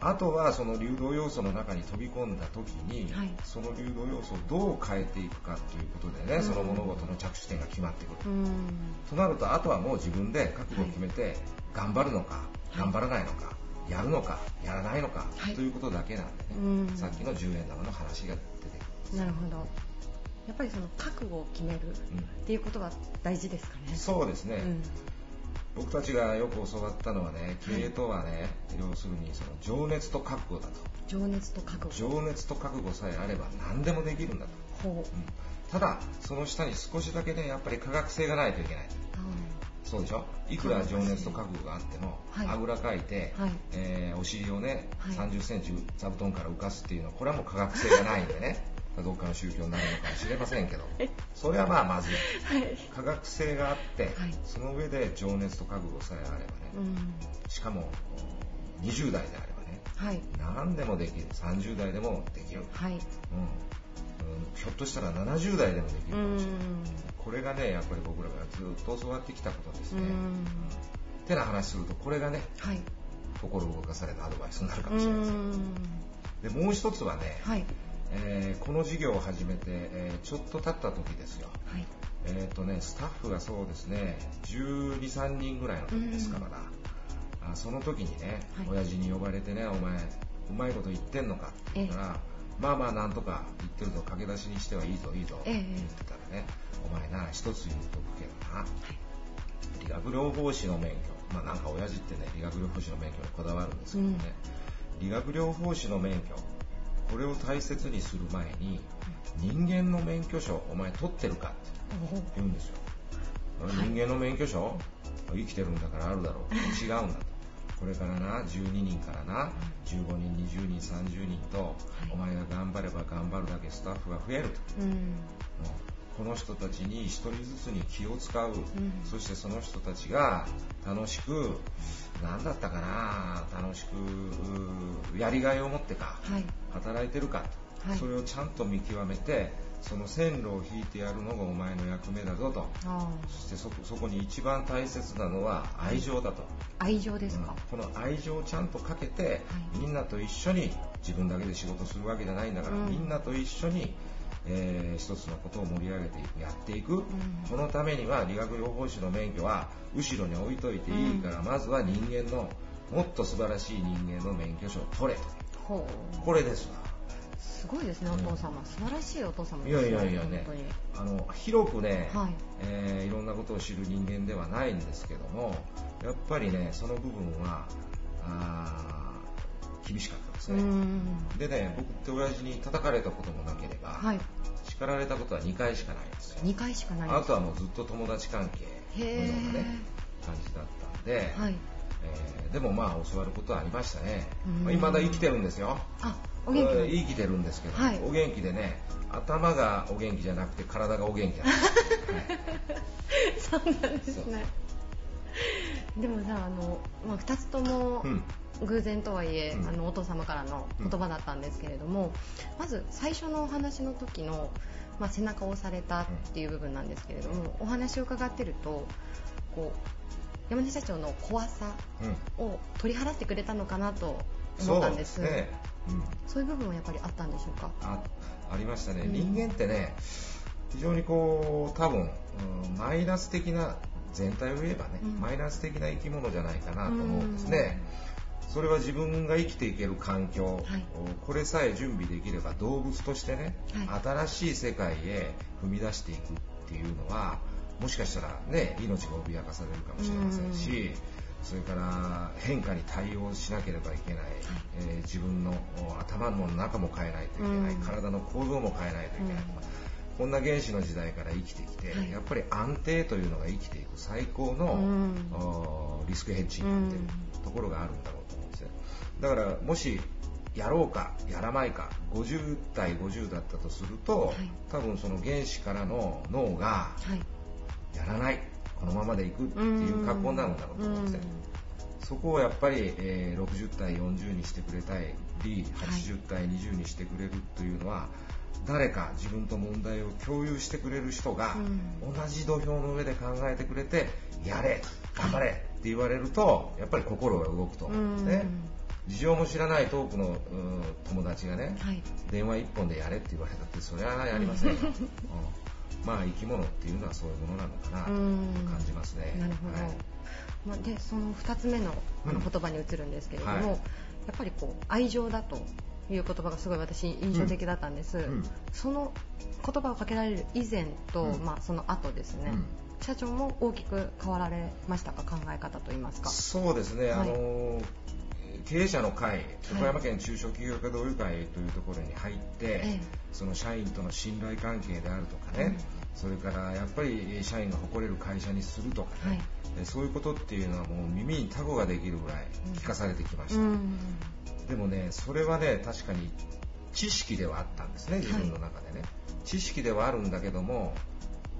あとはその流動要素の中に飛び込んだ時に、はい。その流動要素をどう変えていくかということでね、うん。その物事の着地点が決まってくる、うーん。となるとあとはもう自分で覚悟を決めて、頑張るのか頑張らないのか、やるのかやらないのか、はい。ということだけなんでね、うん。さっきの10円玉の話が出てくるなるほど。やっぱりその覚悟を決めるっていうことは大事ですかね。そうですね、うん僕たちがよく教わったのはね経営とはね、要するにその情熱と覚悟だと。情熱と覚悟。情熱と覚悟さえあれば何でもできるんだと、ほう。うん。ただその下に少しだけねやっぱり科学性がないといけない。そうでしょ？いくら情熱と覚悟があっても、はい。あぐらかいて、はい。えーお尻をね、はい。3 0センチ座布団から浮かすっていうのはこれはもう科学性がないんでね どっかの宗教になるのかもしれませんけどそれはまあまずいはい。科学性があって、はいその上で情熱と覚悟さえあればね、うん。しかも20代であればねはい。何でもできる30代でもできる、はい。うんうんひょっとしたら70代でもできるうかもしれないん。これがねやっぱり僕らがずっと教わってきたことですね、うんてな話するとこれがねはい。心動かされたアドバイスになるかうもしれませんん。でもう一つはね、はい。えーこの事業を始めて、えーちょっと経った時ですよ。はい。えっ、とねスタッフがそうですね1 2 3人ぐらいの時ですかうんまだ、あその時にね、はい。親父に呼ばれてねお前うまいこと言ってんのかって言ったら、まあまあなんとか言ってるぞ駆け出しにしてはいいぞいいぞってええ言ってたらね、お前な一つ言うとくけどな、理学療法士の免許まあなんか親父ってね理学療法士の免許にこだわるんですけどね、理学療法士の免許これを大切にする前に人間の免許証お前取ってるかって言うんですよ、人間の免許証？生きてるんだからあるだろう。違うんだ。とこれからな12人からな15人20人30人と、お前が頑張れば頑張るだけスタッフが増えると。うん。この人たちに一人ずつに気を使う、そしてその人たちが楽しく何だったかな楽しくうやりがいを持ってか、はい。働いてるか、はい。それをちゃんと見極めてその線路を引いてやるのがお前の役目だぞと。あそしてそこに一番大切なのは愛情だと、あ。愛情ですか？うん。この愛情をちゃんとかけて、みんなと一緒に自分だけで仕事するわけじゃないんだから、うん。みんなと一緒に、えー一つのことを盛り上げていくやっていく、このためには理学療法士の免許は後ろに置いといていいから、まずは人間のもっと素晴らしい人間の免許証を取れとこれです。わすごいですねお父様、素晴らしいお父様いですねやいやいやね。あの広くね、はい。えーいろんなことを知る人間ではないんですけどもやっぱりねその部分はあー厳しかったですうねん。でね僕って親父に叩かれたこともなければ、はい。叱られたことは2回しかないんですよ。2回しかないあとはもうずっと友達関係のようなへねー。感じだったんで、はい。えーでもまあ教わることはありましたね。うん。まあ未だ生きてるんですよ。あお元気生きてるんですけど、はい。お元気でね頭がお元気じゃなくて体がお元気なんです、はい。そうなんですね でもじゃああの、まあ、2つともうん。偶然とはいえ、うん。あのお父様からの言葉だったんですけれども、まず最初のお話の時の、まあ、背中を押されたっていう部分なんですけれども、お話を伺ってるとこう山根社長の怖さうん。を取り払ってくれたのかなと思そうったんです。ですね、うん。そういう部分はやっぱりあったんでしょうか？あありましたね、うん。人間ってね非常にこう多分、うんマイナス的な全体を言えばね、うん。マイナス的な生き物じゃないかなと思うんですね、それは自分が生きていける環境、はい。これさえ準備できれば動物としてね、は新しい世界へ踏み出していくっていうのはもしかしたらね命が脅かされるかもしれませんし、それから変化に対応しなければいけない、えー自分のお頭の中も変えないといけない、うん。体の構造も変えないといけない、うんこんな原始の時代から生きてきて、はい。やっぱり安定というのが生きていく最高の、うん。おリスクヘッジになっているところがあるんだろうと思うんですよ。だからもしやろうかやらないか50対50だったとすると、はい。多分その原始からの脳がはい。やらない。このままでいくっていう格好になるんだろうと思うんですよ。そこをやっぱり、えー60対40にしてくれたり80対20にしてくれるというのは、誰か自分と問題を共有してくれる人が、うん。同じ土俵の上で考えてくれてやれ頑張れって言われるとやっぱり心が動くと思うんですね、事情も知らない遠くのうん友達がね、はい。電話一本でやれって言われたってそれはやりませんよ、うん。まあ生き物っていうのはそういうものなのかなとうん。感じますね、なるほど、はい。まあ、でその2つ目の言葉に移るんですけれども、はい。やっぱりこう愛情だという言葉がすごい私印象的だったんです、うん。その言葉をかけられる以前と、うん。まあ、その後ですね、うん。社長も大きく変わられましたか考え方といいますか。そうですね、はい。あの経営者の会岡山県中小企業家同友会というところに入って、ええ。その社員との信頼関係であるとかね、うんそれからやっぱり社員が誇れる会社にするとかね、はい。えそういうことっていうのはもう耳にタコができるぐらい聞かされてきました、うんでもねそれはね確かに知識ではあったんですね自分の中でね、知識ではあるんだけども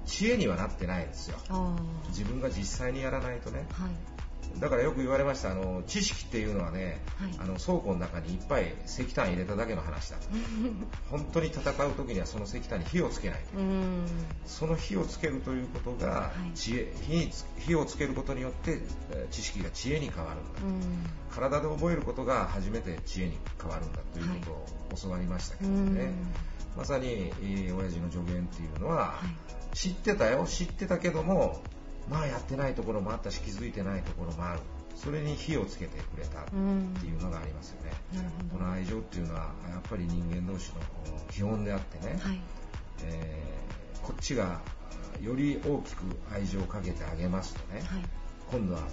知恵にはなってないんですよ。あ自分が実際にやらないとね。あはいだからよく言われましたあの知識っていうのはね、はい。あの倉庫の中にいっぱい石炭入れただけの話だ。と 本当に戦う時にはその石炭に火をつけないその火をつけるということがい。知恵、火につ火をつけることによってえー知識が知恵に変わるんだ、うん。体で覚えることが初めて知恵に変わるんだということを教わりましたけどね、うん。まさに、えー親父の助言っていうのは、はい。知ってたよ知ってたけどもまあやってないところもあったし気づいてないところもある。それに火をつけてくれたっていうのがありますよね、なるほどこの愛情っていうのはやっぱり人間同士の基本であってね、はい。えーこっちがより大きく愛情をかけてあげますとね、はい。今度はあ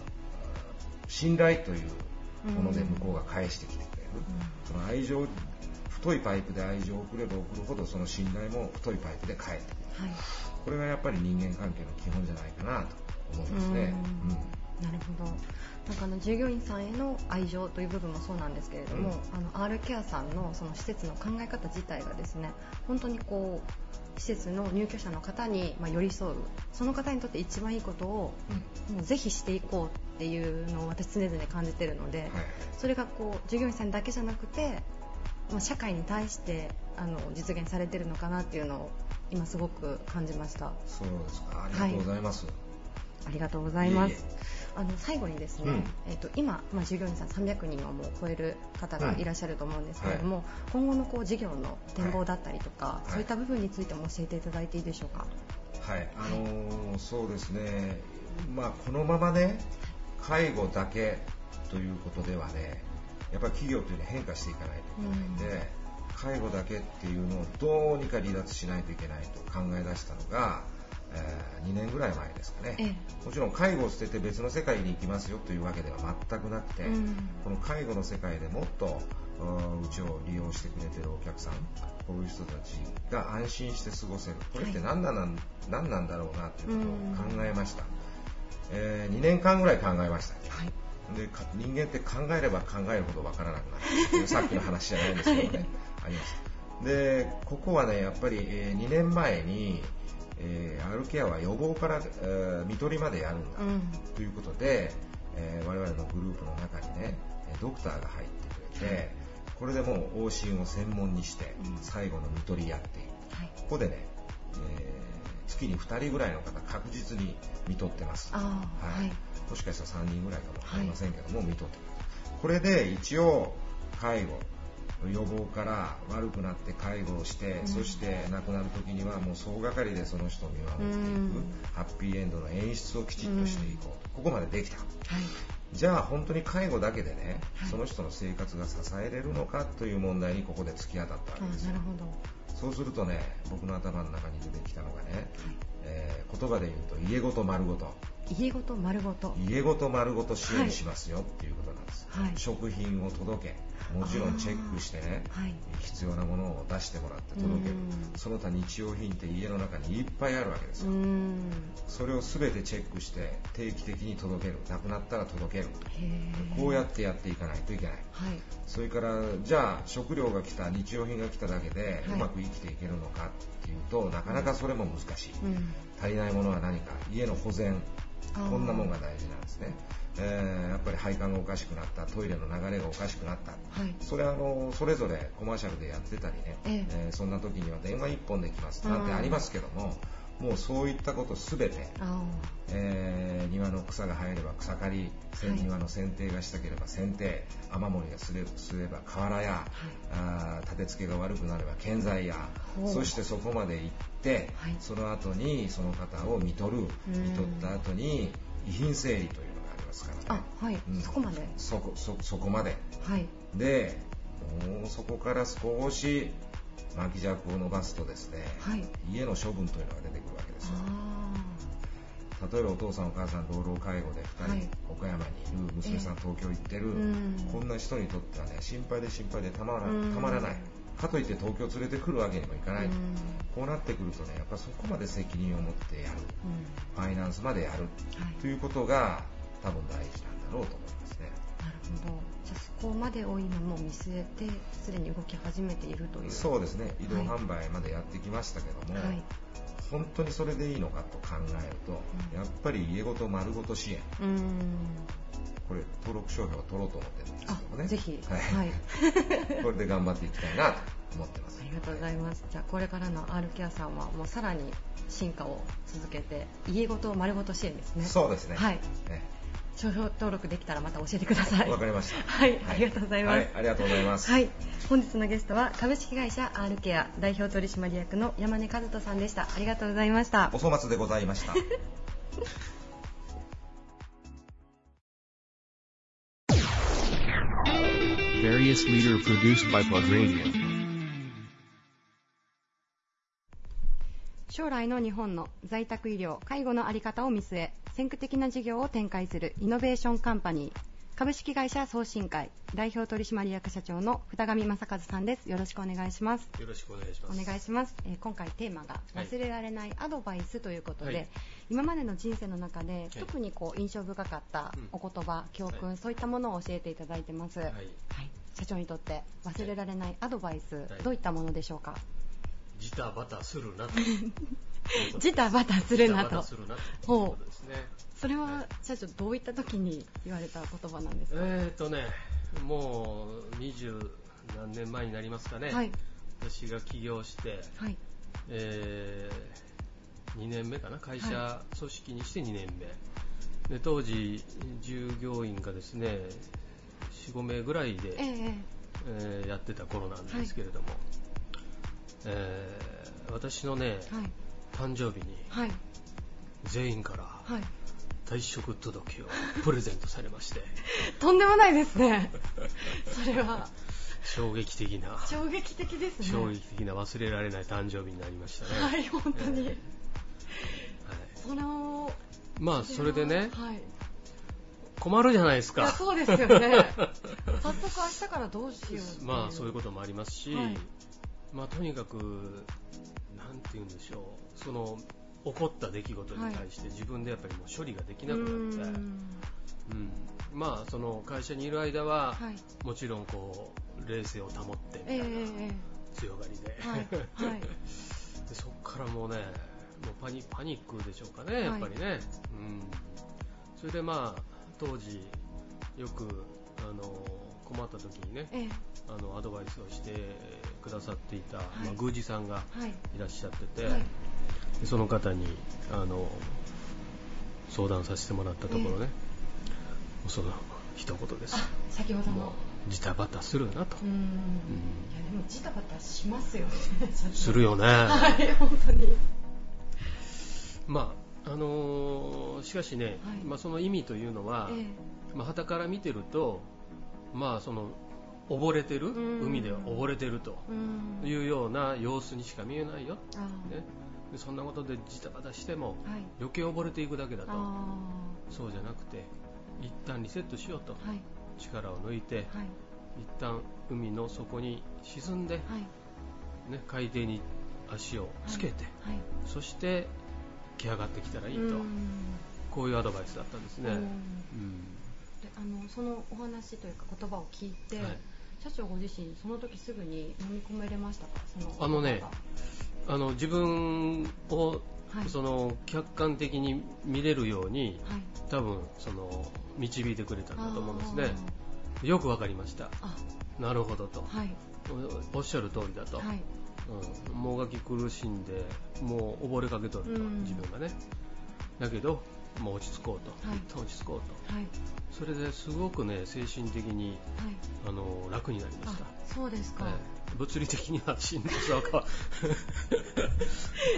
信頼というもので向こうが返してきてくれる、その愛情太いパイプで愛情を送れば送るほどその信頼も太いパイプで返ってくる。はいこれがやっぱり人間関係の基本じゃないかなと思いますね。うん。なるほど。なんかあの従業員さんへの愛情という部分もそうなんですけれども、あの R ケアさんのその施設の考え方自体がですね本当にこう施設の入居者の方にまあ寄り添うその方にとって一番いいことをうん。もうぜひしていこうっていうのを私常々感じてるので、はい。それがこう従業員さんだけじゃなくて、まあ、社会に対してあの実現されてるのかなっていうのを今すごく感じました。そうですか。ありがとうございます。ありがとうございます。あの最後にですね、うん。えっと今、まあ、従業員さん300人をもう超える方がいらっしゃると思うんですけれども、今後のこう事業の展望だったりとか、い。そういった部分についても教えていただいていいでしょうか？はい、あのーそうですね、まあ、このままね、介護だけということではねやっぱり企業というのは変化していかないといけないんで、介護だけっていうのをどうにか離脱しないといけないと考え出したのが、え2年ぐらい前ですかね、えもちろん介護を捨てて別の世界に行きますよというわけでは全くなくて、うん。この介護の世界でもっとうんうちを利用してくれてるお客さんこういう人たちが安心して過ごせる。これって何なん,、何なんだろうなということを考えました、え2年間ぐらい考えました、でか人間って考えれば考えるほどわからなくなる。っていうさっきの話じゃないんですけどね、あります。でここはねやっぱり、え2年前に、えー、アルケアは予防から、えー、見取りまでやるんだ、うん。ということで、えー我々のグループの中にねえードクターが入ってくれて、これでもう往診を専門にして最後の見取りやっている、はい。ここでね、えー月に2人ぐらいの方確実に見取ってます。ああはい。もしかしたら3人ぐらいかもしれませんけども、見とって。これで一応介護予防から悪くなって介護をして、うん。そして亡くなる時にはもう総がかりでその人を見守っていく、うん。ハッピーエンドの演出をきちっとしていこう、ここまでできた。はい。じゃあ本当に介護だけでね、はい。その人の生活が支えれるのかという問題にここで突き当たったわあけですよ。そうするとね僕の頭の中に出てきたのがね、えー言葉で言うと家ごと丸ごと家ごと丸ごと。家ごと丸ごと支援しますよっていうことなんです、はい。食品を届け。もちろんチェックしてねはい。必要なものを出してもらって届ける。うん。その他日用品って家の中にいっぱいあるわけですうよ、ん。それを全てチェックして定期的に届ける。なくなったら届ける。こうやってやっていかないといけない。はい。それからじゃあ食料が来た日用品が来ただけではい。うまく生きていけるのかっていうとなかなかそれも難しい、うん。足りないものは何か。家の保全こんなもんが大事なんですね、えーやっぱり配管がおかしくなったトイレの流れがおかしくなった。はい。それはあのそれぞれコマーシャルでやってたりね、ええ。えーそんな時には電話1本できますなんてありますけどももうそういったことすべて、あえー庭の草が生えれば草刈り、庭の剪定がしたければ剪定雨漏りがすれすれば瓦や、あー立て付けが悪くなれば建材やそしてそこまで行って、はい。その後にその方を見取るうん。見取った後に遺品整理というのがありますからね。あはい。うん。そこまで。そこそそこまで。はい。でもうそこから少し巻き尺を伸ばすとですね、はい。家の処分というのが出てくるわけですよ。あ例えばお父さんお母さん老老介護で2人、はい。岡山にいる娘さん東京行ってる、うん。こんな人にとってはね心配で心配でたまらうん。たまらない。かといって東京連れてくるわけにもいかない、うん。こうなってくるとねやっぱそこまで責任を持ってやる。うん。ファイナンスまでやる。はい。ということが多分大事なんだろうと思いますねなるほど。じゃあそこまでを今もう見据えてすでに動き始めているという。そうですね。移動はい販売までやってきましたけども、はい。本当にそれでいいのかと考えると、うん。やっぱり家ごと丸ごと支援。これ登録商標を取ろうと思ってるんですあけどもねぜひ。はい。はい。これで頑張っていきたいなと思ってます。ありがとうございます。じゃあこれからの R ケアさんはもうさらに進化を続けて家ごと丸ごと支援ですね。そうですね。はい。ね商標登録できたらまた教えてください。わかりましたはい、ありがとうございます。はいありがとうございますはい、本日のゲストは株式会社 R ケア代表取締役の山根和人さんでした。ありがとうございましたお。粗末でございました Various leader produced by Plug Radio. 将来の日本の在宅医療・介護の在り方を見据え先駆的な事業を展開するイノベーションカンパニー株式会社送信会代表取締役社長の二上正和さんです。よろしくお願いします。よろしくお願いします。お願いします、えー今回テーマがはい。忘れられないアドバイスということで、はい。今までの人生の中で、特にこう印象深かったお言葉、教訓、はいそういったものを教えていただいてます、はい。社長にとって忘れられないアドバイス、い。どういったものでしょうか？ジタバタするなと。ジタバタするなと。ほうですね。それは社長どういった時に言われた言葉なんですか、えーとね、もう二十何年前になりますかね。はい私が起業して、はいえ2年目かな、会社組織にして2年目。で当時、従業員がですね、4、5名ぐらいで、えええーやってた頃なんですけれども、えー私のね、はい誕生日にはい全員からはい退職届をプレゼントされまして とんでもないですね。それは、衝撃的な衝撃的ですね。衝撃的な忘れられない誕生日になりましたね、はい、本当に。はいその、まあそれでねはい。困るじゃないですかそうですよね。早速明日からどうしよう。まあそういうこともありますし、はいまあとにかくなんて言うんでしょう。その起こった出来事に対して自分でやっぱりもう処理ができなくなって、うーん。うんまあその会社にいる間は、はい。もちろんこう冷静を保ってみたええいな、え強がりで,、えはい。はい。でそこからもうねもうパニパニックでしょうかねやっぱりね、うん、それでまあ当時よくあの困った時にねええ。あのアドバイスをしてくださっていた、いまあ、宮司さんがはい。いらっしゃってて、はい。でその方にあの相談させてもらったところね、もうその一言ですあ、先ほどもジタバタするなと、うーん。いや、でもジタバタしますよね。するよね、はい、本当に。まああのーしかしね、はいまあ、その意味というのは、えまあ、旗から見てると、まあ、その溺れてる？ん。海で溺れてると。いうような様子にしか見えないよ、ね、でそんなことでジタバタしてもはい。余計溺れていくだけだと。あそうじゃなくて一旦リセットしようと。力を抜いてはい。一旦海の底に沈んで、はい。ね、海底に足をつけて、はい。そして来上がってきたらいいと、こういうアドバイスだったんですね。うん。あのそのお話というか言葉を聞いて、はい社長ご自身その時すぐに飲み込めれましたか？そのあのねあの自分を、はい。その客観的に見れるようにはい。多分その導いてくれたんだと思うんですね。よくわかりました。あ。なるほどと、ーはい。おおっしゃる通りだと、はい。うん、もがき苦しんでもう溺れかけとると、うん。自分がね。だけどもう落ち着こうと、はい。一旦落ち着こうと。はい。それですごくね精神的にはい。あの楽になりまあした。そうですか、ええ。物理的にはしんどさか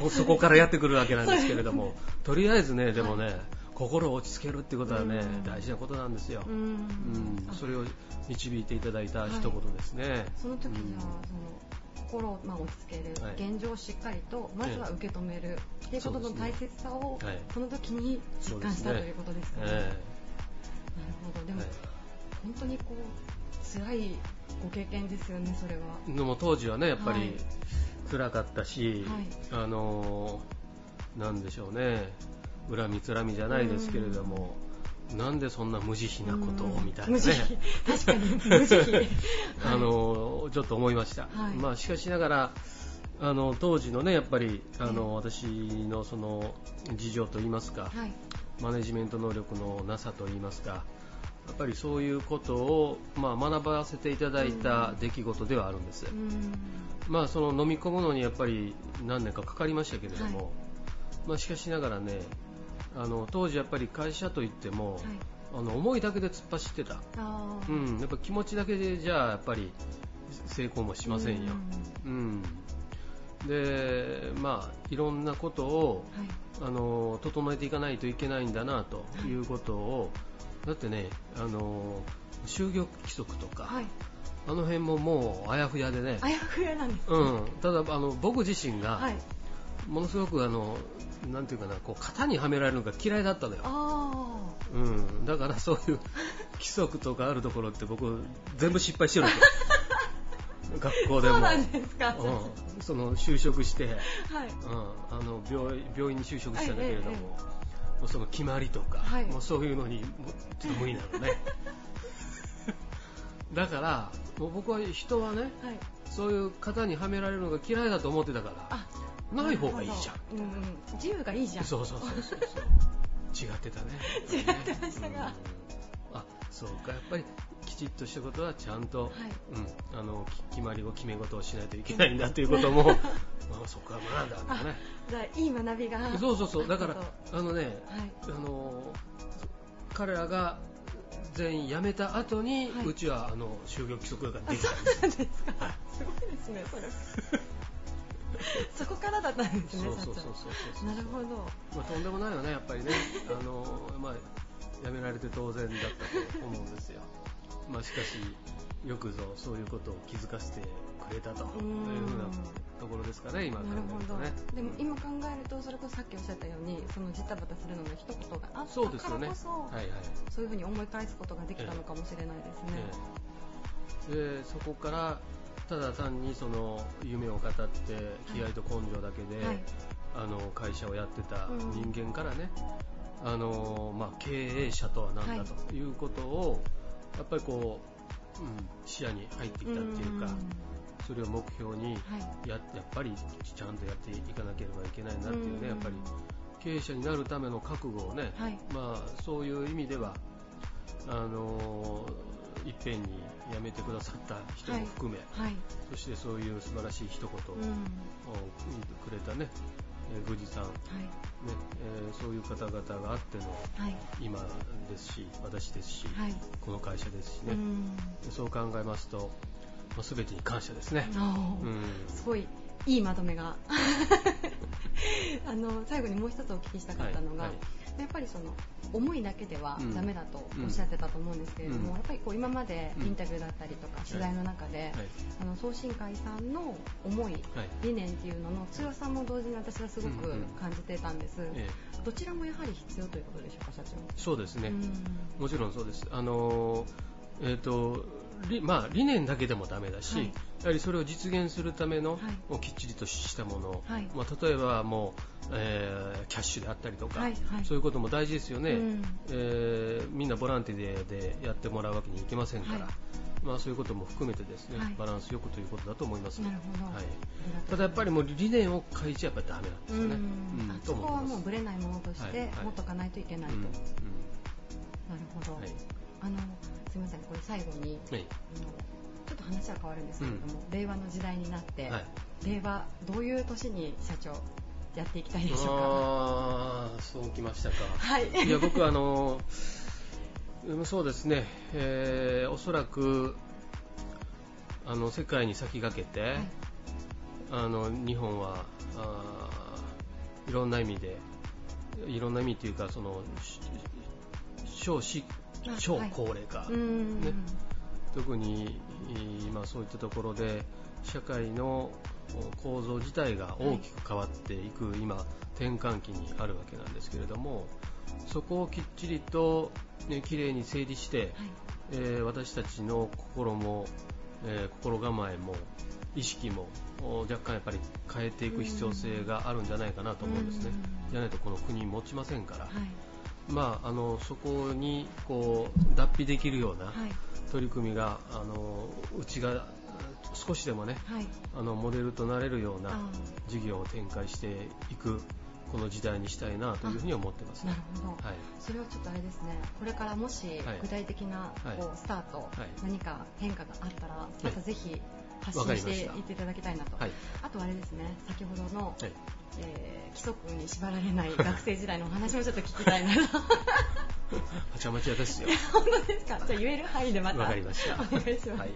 そこからやってくるわけなんですけれども、とりあえずね、でもね、心を落ち着けるってことはね、うん。大事なことなんですよ。ううん。それを導いていただいた一言ですね。その時うん。じゃあ、その心を、まあ、落ち着ける、はい。現状をしっかりとまずは受け止める、っていうことの大切さをはい。その時に実感した、ということですかね。えなるほど。でも、はい。本当にこう辛いご経験ですよねそれは。えでも当時はね、やっぱはい。り辛かったし、あのーなんでしょうね、恨みつらみじゃないですけれども、なんでそんな無慈悲なことをみたいなね。無慈悲。確かに無慈悲。あのちょっと思いました、はい。まあ、しかしながらあの当時のねやっぱりあの、私のその事情といいますか、はい。マネジメント能力のなさといいますかやっぱりそういうことを、まあ、学ばせていただいた出来事ではあるんです、うん。まあ、その飲み込むのにやっぱり何年かかかりましたけれども、はい。まあ、しかしながらねあの当時やっぱり会社といっても、はい。あの思いだけで突っ走ってた。うん、やっぱ気持ちだけでじゃあやっぱり成功もしませんよ。うん、でまあいろんなことをはい。あの整えていかないといけないんだなということを、だってねあの就業規則とか、はい。あの辺ももうあやふやでね、あやふやなんですね。うん、ただあの僕自身がはい。ものすごくあのなんていうかなこう型にはめられるのが嫌いだったのよ。あうん、だからそういう 規則とかあるところって僕全部失敗してるんですよ学校でも。そうなんですか。うん、その就職して、はい。うん、あの病院病院に就職したんだけれども、えええ。もうその決まりとか、はい。もうそういうのにちょっと無理なのね。だからもう僕は人はねはい。そういう型にはめられるのが嫌いだと思ってたから。あない方がいいじゃん。うんうん自由がいいじゃん。そうそうそうそう。そう違ってたね。違ってましたが。うん。あそうか。やっぱりきちっとしたことはちゃんと、うん、あのき決まりを決め事をしないといけないんだということも、まあ、そこは学んだんだね。じゃあいい学びが。そうそうそう。だからあのね、はい。あの彼らが全員辞めた後に、はい。うちはあの就業規則があできたんです。そうなんですか。すごいですねそれ そこからだったんですねそうそうそうそうそう。なるほど。まあ、とんでもないよね、やっぱりね、あのまあ、辞められて当然だったと思うんですよ、まあ、しかし、よくぞそういうことを気づかせてくれたと。いうふうなところですかね、今考えるとね。でも今考えるとそれこそさっきおっしゃったようにそのジタバタするのの一言があったからこそはいはい。そういうふうに思い返すことができたのかもしれないですね、ええ。でそこからただ単にその夢を語って気合と根性だけで、はい。あの会社をやってたうん。人間からね、あのまあ、経営者とは何だということを、やっぱりこう、うん、視野に入ってきたっていうか、それを目標にや,、やっぱりちゃんとやっていかなければいけないなっていうね、うん。やっぱり経営者になるための覚悟をね、はい。まあ、そういう意味ではあのいっぺんに辞めてくださった人も含め、はいそしてそういう素晴らしい一言を、うん。くれたね、えー宮司さん、ねえーそういう方々があってのはい。今ですし、私ですし、はい。この会社ですしね、うん。そう考えますと、まあ、全てに感謝ですね。うん。すごいいいまとめが あの最後にもう一つお聞きしたかったのが、やっぱりその思いだけではうん。ダメだとおっしゃってたと思うんですけれども、うん。やっぱりこう今までインタビューだったりとか取材の中で、はい。あの送信会さんの思い、はい。理念っていうのの強さも同時に私はすごく感じてたんです、えどちらもやはり必要ということでしょうか社長。そうですね、うん。もちろんそうです。あのーえーとりまあ、理念だけでもダメだし、はい。やはりそれを実現するための、もうきっちりとしたもの、はい。まあ、例えばもう、えーキャッシュであったりとか、はいはい。そういうことも大事ですよね、うん。えーみんなボランティアでやってもらうわけにいきませんから、はい。まあ、そういうことも含めてですね、はい。バランスよくということだと思います。なるほど。はい、ただやっぱりもう理念を変えちゃやっぱりダメなんですよね。うん。あそこはもうぶれないものとしてはい。はい。持っとかないといけないと、うん。うん。なるほど、はいあのすみませんこれ最後に、はい。ちょっと話は変わるんですけれども、令和の時代になって、はい。令和どういう年に社長やっていきたいでしょうか？ああ、そうきましたか。はい。いや、僕はあの、うんそうですね、えーおそらく、あの、世界に先駆けて、あの、日本は、あーいろんな意味で、いろんな意味というか、その、し少子、あ超はい高齢化、うん。ね、特に今そういったところで社会の構造自体が大きく変わっていく今転換期にあるわけなんですけれどもそこをきっちりと、ね、きれいに整理して、えー私たちの心も、えー心構えも意識もお若干やっぱり変えていく必要性があるんじゃないかなと思うんですね。じゃないとこの国持ちませんから。まあ、あのそこにこう脱皮できるような取り組みが、あのうちが少しでもね、はい。あのモデルとなれるようなあ事業を展開していくこの時代にしたいなというふうに思ってますね。なるほど、はい。それはちょっとあれですね。これからもしはい。具体的なはい。こうスタート、はい。何か変化があったらまたぜひ発信していっていただきたいなと、はい。あとあれですね。先ほどの、はいえー規則に縛られない学生時代のお話もちょっと聞きたいなと。はちゃまちゃですよ。本当ですか？じゃあ言える範囲でまた。わかりました。お願いします、はい。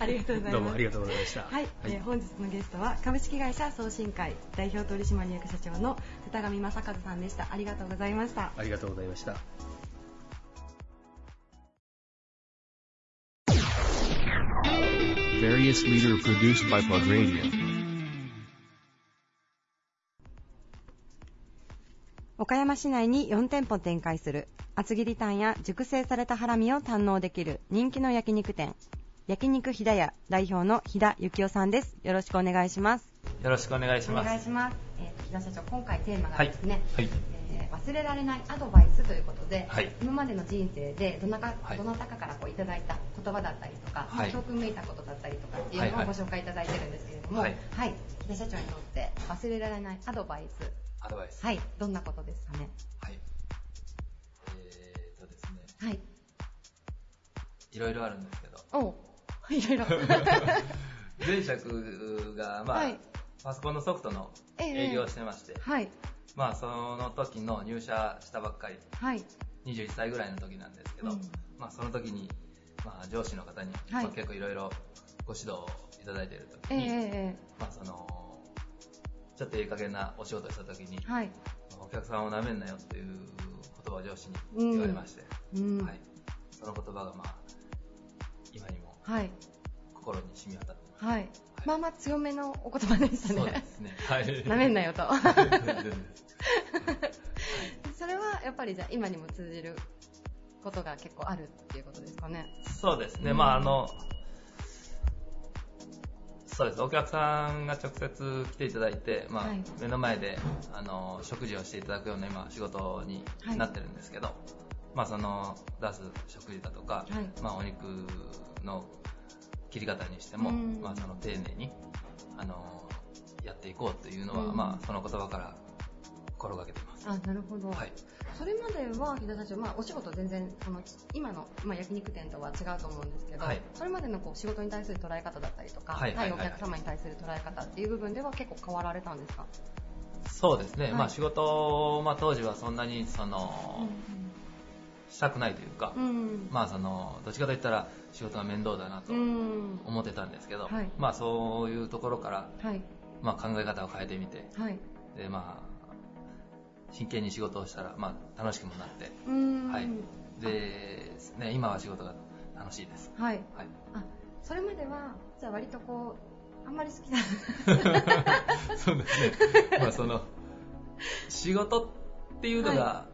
ありがとうございます。どうもありがとうございました。はい、えー本日のゲストは株式会社送信会代表取締役社長の二上正和さんでした。ありがとうございました。ありがとうございました。Various leader produced by Plug Radio. 岡山市内に4店舗展開する。厚切りタンや熟成されたハラミを堪能できる人気の焼肉店。焼肉ひだ屋代表の飛田幸雄さんです。よろしくお願いします。よろしくお願いします。お願いします、えー、飛田社長今回テーマがはいですね、はい。えー忘れられないアドバイスということで、はい。今までの人生でどなか、はい。どなたかからこういただいた言葉だったりとか、はい。教訓めいたことだったりとかっていうのをはいはい。ご紹介いただいてるんですけれども、はい。飛田社長にとって忘れられないアドバイスアドバイス。はい。どんなことですかね？はい。えーとですね、はい。いろいろあるんですけど、おう。いろいろ。前職が、まあ、はい。パソコンのソフトの営業をしてまして、はい。まあ、その時の入社したばっかり、はい。21歳ぐらいの時なんですけど、うん。まあ、その時に、まあ、上司の方に、はい。まあ、結構いろいろご指導をいただいている時ええに、ええ。まあ、その、ちちょっといい加減なお仕事をした時に、はい。お客さんを舐めんなよっていう言葉を上司に言われまして、うん。はい、その言葉がまあ今にもはい。心に染み渡ってます。はい。まあまあ強めのお言葉でしたね。そうですね。はい。なめんなよと。それはやっぱりじゃあ今にも通じることが結構あるっていうことですかね。そうですね、うんまああの、そうです、お客さんが直接来ていただいて、まあはい目の前であの食事をしていただくような今仕事にはいなってるんですけど、まあその出す食事だとか、はいまあお肉の切り方にしても、うんまあその丁寧にあのやっていこうというのは、うんまあその言葉から心がけてます。あ、なるほど。はい。それまでは、木田社長、まあ、お仕事全然、その、今の、まあ、焼肉店とは違うと思うんですけど、はいそれまでのこう仕事に対する捉え方だったりとか、はいお客様に対する捉え方っていう部分では結構変わられたんですか？そうですね、はいまあ仕事、まあ当時はそんなにその、したくないというか、うん。まあその、どっちかといったら仕事が面倒だなとうん。思ってたんですけど、はいまあそういうところから、はい。まあ考え方を変えてみて、はい。でまあ、真剣に仕事をしたら、まあ楽しくもなって、うん。はい。で、ね、今は仕事が楽しいです。はい。はい。あ、それまでは、じゃあ割とこう、あんまり好きな。そうですね。まあその、仕事っていうのが、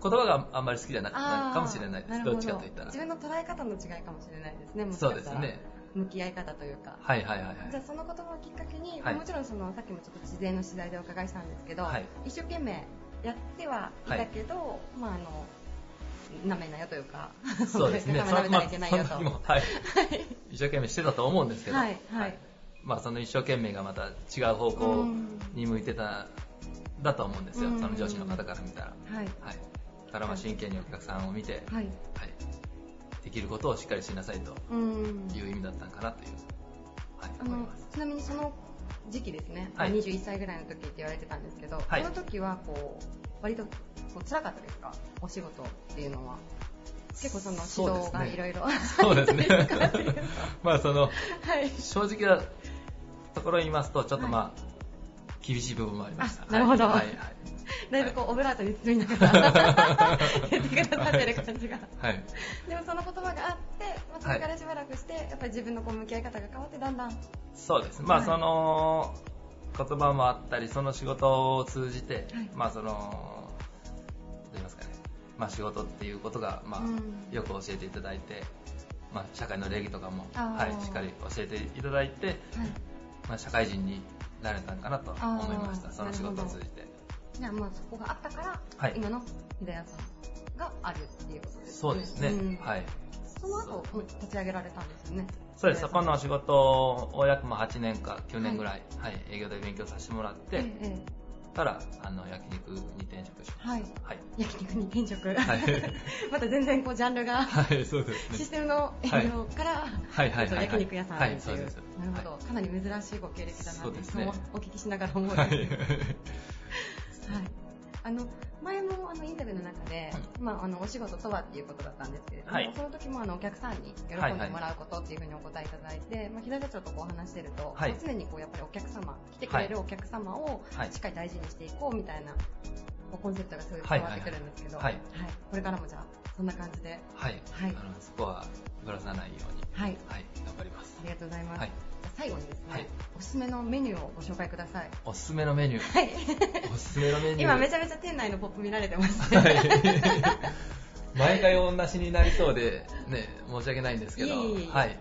言葉があんまり好きじゃなあーかもしれないです。どっちかといったら自。分の捉え方の違いかもしれないですね、もしそうですね。向き合い方というか。はいはいはいはい。じゃあその言葉をきっかけに、はいもちろんそのさっきもちょっと事前の取材でお伺いしたんですけど、はい一生懸命やってはいたけど、まああのなめんなよというか、そうですね。お客様舐めたらいけないよと。その時もはい。一生懸命してたと思うんですけど、はいはいまあその一生懸命がまた違う方向に向いてた、だと思うんですよ。うんその上司の方から見たら。はいはい。だからまあ真剣にお客さんを見て、はいはい。できることをしっかりしなさいとうんいう意味だったんかなという、はい、あの思います。ちなみにその時期ですね、はい。21歳ぐらいの時って言われてたんですけど、はい。その時はこう割とこう辛かったですか？お仕事っていうのは。結構その指導がいろいろ。そうですね。まあその、はい。正直なところを言いますと、ちょっとまあ、厳しい部分もありました。あなるほど。はいはい。だいぶこうオブラートに包みながら言ってくださってる感じが。はい。でもその言葉があって、まあ、それからしばらくして、やっぱり自分のこう向き合い方が変わってだんだん。そうです。まあ、はい。その言葉もあったり、その仕事を通じて、はい。まあ、その、どう言いますかね、まあ、仕事っていうことが、まあうん。よく教えていただいて、まあ、社会の礼儀とかも、はい、しっかり教えていただいて、はい。まあ、社会人になれたんかなと思いました。その仕事を通じて。じゃあまあそこがあったから、はい。今の秀谷さんがあるっていうことですね。そうですね。ん。はい。その後立ち上げられたんですよね。そうです。そこの仕事を約まあ8年か9年ぐらい、はい、営業で勉強させてもらって、えええから、あの、焼肉に転職しました。はい。はい。焼肉に転職、はい。また全然こうジャンルが、はい、そうですね。システムの営業から、はい。はい。はい。はい。焼肉屋さんはっていう、い。そうです。なるほど、かなり珍しいご経歴だなってそうですね。お聞きしながら思う。んはい。はい、あの前もあのインタビューの中で、まあ、あのお仕事とはっていうことだったんですけれども、はい。その時もあのお客さんに喜んでもらうことっていうふうにお答えいただいて、まあ、平田社長とこう話してると、はい。まあ常にこうやっぱりお客様来てくれるお客様をはい。しっかり大事にしていこうみたいな、コンセプトがすごい伝わってくるんですけど、はいはいこれからもじゃあそんな感じで、はい。はいあの、そこはぶらさないように、はい、はい、頑張ります。ありがとうございます。はいじゃあ最後にですね、はいおすすめのメニューをご紹介ください。おすすめのメニュー。はい。おすすめのメニュー。今めちゃめちゃ店内のポップ見られてます、はい。毎回同じになりそうで、ね、申し訳ないんですけど、はい。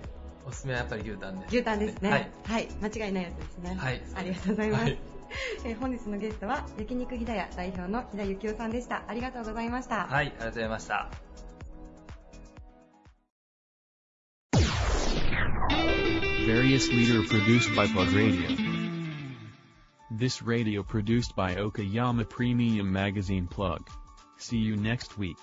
おすすめはやっぱり牛タンです。牛タンですね。はい。はい。間違いないやつですね。はいありがとうございます。はいえー本日のゲストは、焼肉ひだや代表のひだゆきおさんでした。ありがとうございました。はい、ありがとうございました。Various leader produced by Plug Radio. This radio produced by Okayama Premium Magazine Plug. See you next week.